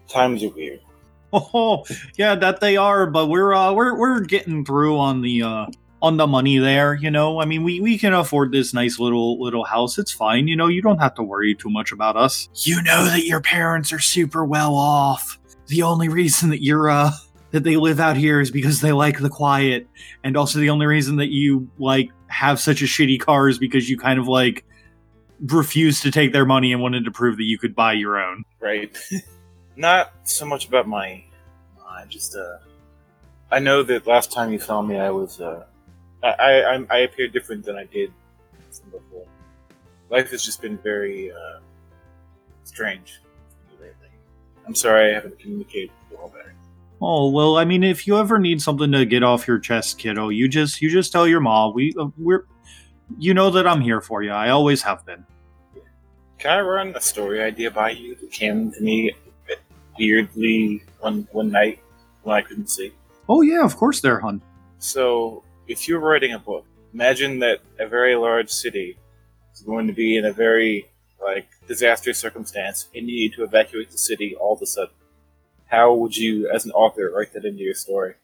Times are weird. Oh, yeah, that they are, but we're uh we're we're getting through on the uh on the money there, you know. I mean, we we can afford this nice little little house. It's fine, you know. You don't have to worry too much about us. You know that your parents are super well off. The only reason that you're uh that they live out here is because they like the quiet, and also the only reason that you like have such a shitty car is because you kind of like refused to take their money and wanted to prove that you could buy your own. Right. Not so much about my. I just uh. I know that last time you saw me, I was uh. I I, I appear different than I did before. Life has just been very uh, strange. I'm sorry I haven't communicated with you all better. Oh well, I mean, if you ever need something to get off your chest, kiddo, you just you just tell your mom. We uh, we're you know that I'm here for you. I always have been. Can I run a story idea by you that came to me weirdly one one night when I couldn't see? Oh yeah, of course they're hun. So, if you're writing a book, imagine that a very large city is going to be in a very like disastrous circumstance, and you need to evacuate the city all of a sudden. How would you, as an author, write that into your story?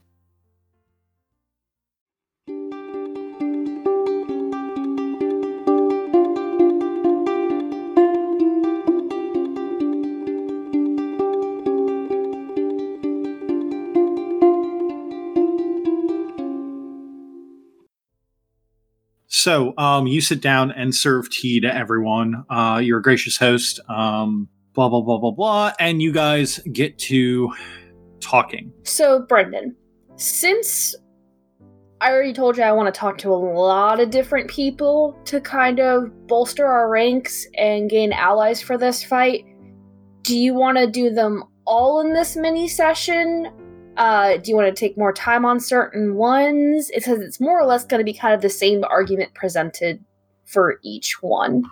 So, um, you sit down and serve tea to everyone. Uh, you're a gracious host. Um, blah blah blah blah blah, and you guys get to talking. So, Brendan, since I already told you I want to talk to a lot of different people to kind of bolster our ranks and gain allies for this fight, do you want to do them all in this mini session? Uh, do you want to take more time on certain ones? It says it's more or less going to be kind of the same argument presented for each one.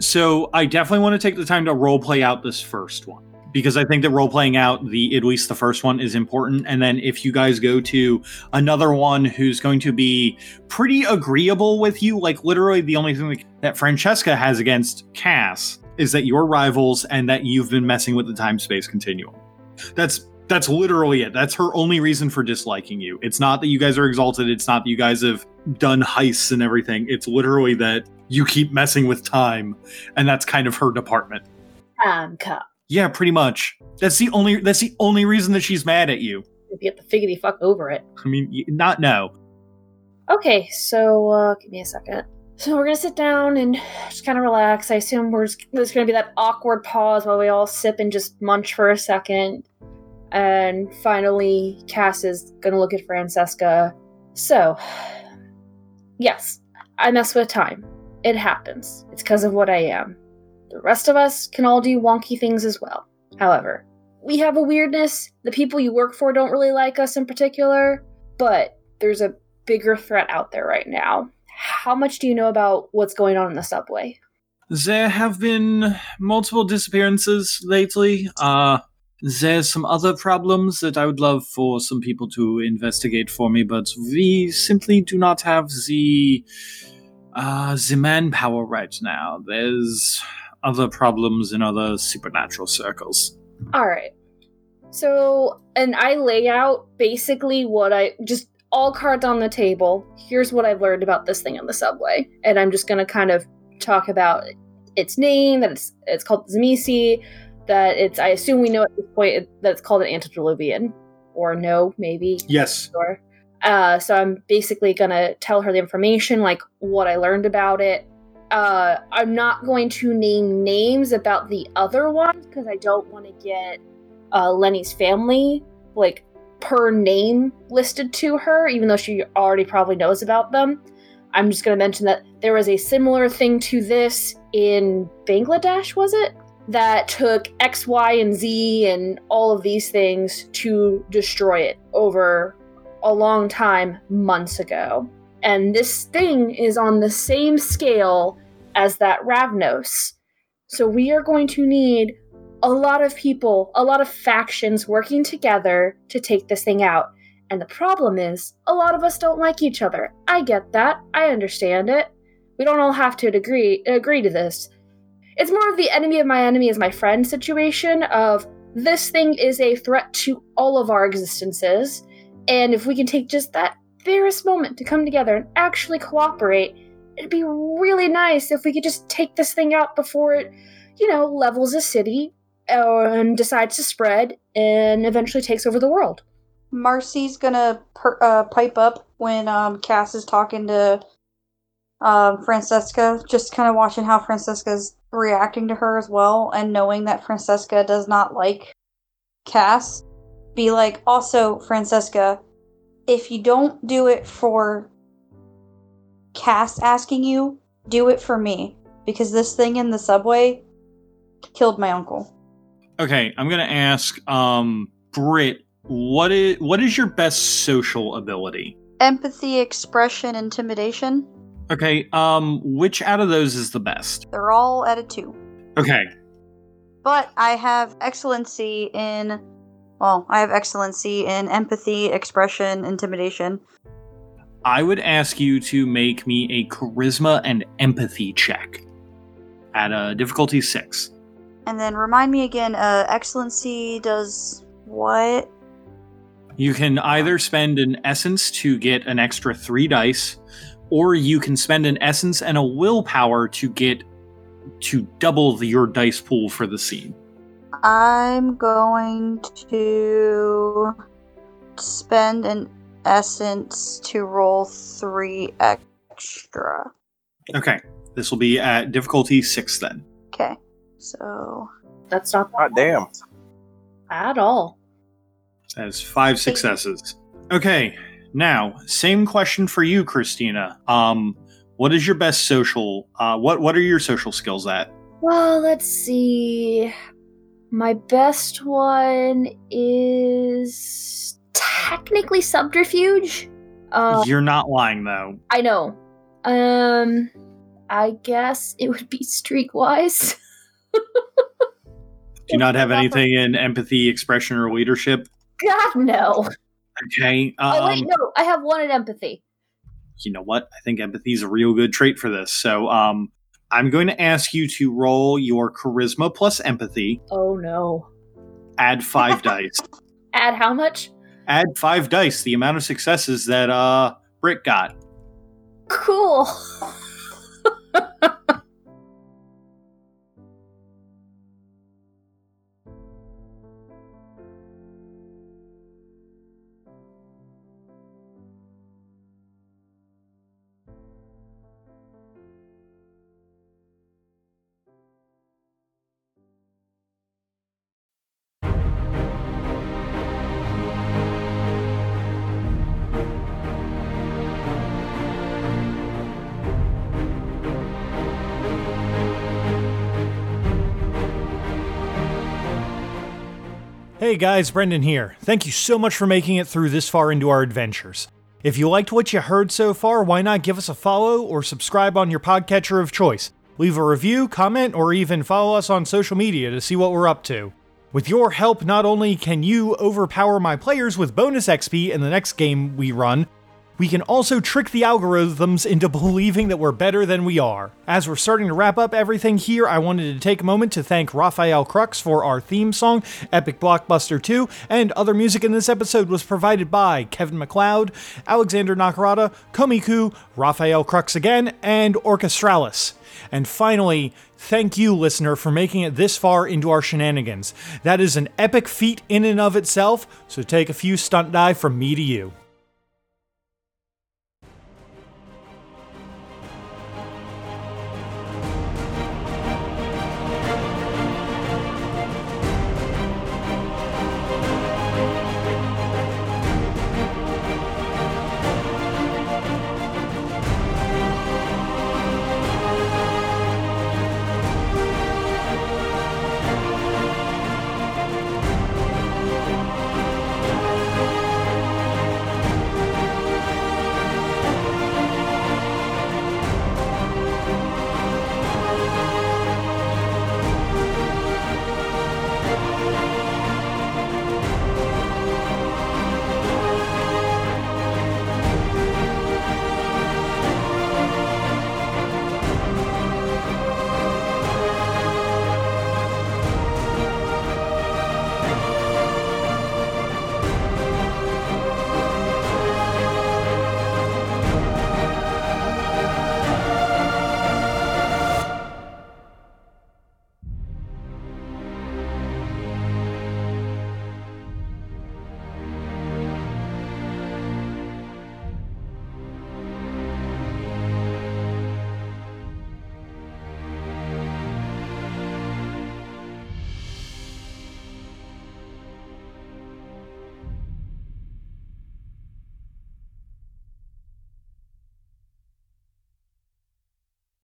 So I definitely want to take the time to role play out this first one because I think that role playing out the at least the first one is important. And then if you guys go to another one who's going to be pretty agreeable with you, like literally the only thing that Francesca has against Cass is that you're rivals and that you've been messing with the time space continuum. That's that's literally it. That's her only reason for disliking you. It's not that you guys are exalted. It's not that you guys have done heists and everything. It's literally that you keep messing with time, and that's kind of her department. Time cop. Yeah, pretty much. That's the only. That's the only reason that she's mad at you. Have to figgity fuck over it. I mean, not no. Okay, so uh, give me a second. So we're gonna sit down and just kind of relax. I assume we're just, there's gonna be that awkward pause while we all sip and just munch for a second. And finally, Cass is gonna look at Francesca. So, yes, I mess with time. It happens. It's because of what I am. The rest of us can all do wonky things as well. However, we have a weirdness. The people you work for don't really like us in particular, but there's a bigger threat out there right now. How much do you know about what's going on in the subway? There have been multiple disappearances lately. Uh, there's some other problems that I would love for some people to investigate for me, but we simply do not have the uh, the manpower right now. There's other problems in other supernatural circles. All right. So, and I lay out basically what I just all cards on the table. Here's what I've learned about this thing on the subway, and I'm just gonna kind of talk about its name. That it's it's called Tzimisce. That it's I assume we know at this point it- that it's called an antediluvian, or no, maybe Yes. Uh, so I'm basically gonna tell her the information, like what I learned about it. Uh, I'm not going to name names about the other ones because I don't want to get uh, Lenny's family like per name listed to her, even though she already probably knows about them. I'm just gonna mention that there was a similar thing to this in Bangladesh, was it? That took X, Y, and Z and all of these things to destroy it over a long time months ago. And this thing is on the same scale as that Ravnos. So we are going to need a lot of people, a lot of factions working together to take this thing out. And the problem is, a lot of us don't like each other. I get that. I understand it. We don't all have to agree agree to this. It's more of the enemy of my enemy is my friend situation of this thing is a threat to all of our existences. And if we can take just that barest moment to come together and actually cooperate, it'd be really nice if we could just take this thing out before it, you know, levels a city uh, and decides to spread and eventually takes over the world. Marcy's gonna per- uh, pipe up when um, Cass is talking to um, Francesca, just kind of watching how Francesca's reacting to her as well, and knowing that Francesca does not like Cass. Be like, also, Francesca, if you don't do it for Cass asking you, do it for me. Because this thing in the subway killed my uncle. Okay, I'm gonna ask um Britt, what is what is your best social ability? Empathy, expression, intimidation. Okay, um which out of those is the best? They're all at a two. Okay. But I have excellency in. Well, I have excellency in empathy, expression, intimidation. I would ask you to make me a charisma and empathy check at a difficulty 6. And then remind me again, uh, excellency does what? You can either spend an essence to get an extra 3 dice or you can spend an essence and a willpower to get to double the, your dice pool for the scene. I'm going to spend an essence to roll three extra. Okay. This will be at difficulty 6 then. Okay, so That's not God damn. at all. As five successes. Okay, now same question for you, Christina. Um, what is your best social? Uh, what what are your social skills at? Well, let's see. My best one is technically subterfuge. Uh, You're not lying though. I know. Um, I guess it would be streetwise. Do you not have anything in empathy, expression, or leadership? God no. Okay. oh wait, Um, no. I have one in empathy. you know what? I think empathy is a real good trait for this. So, um, I'm going to ask you to roll your charisma plus empathy. Oh no. Add five dice. Add how much? Add five dice. The amount of successes that uh Britt got. Cool. Hey guys, Brendan here. Thank you so much for making it through this far into our adventures. If you liked what you heard so far, why not give us a follow or subscribe on your podcatcher of choice? Leave a review, comment, or even follow us on social media to see what we're up to. With your help, not only can you overpower my players with bonus XP in the next game we run, we can also trick the algorithms into believing that we're better than we are. As we're starting to wrap up everything here, I wanted to take a moment to thank Rafael Krux for our theme song, Epic Blockbuster 2, and other music in this episode was provided by Kevin MacLeod, Alexander Nakarada, Komiku, Rafael Krux again, and Orchestralis. And finally, thank you, listener, for making it this far into our shenanigans. That is an epic feat in and of itself, so take a few stunt die from me to you.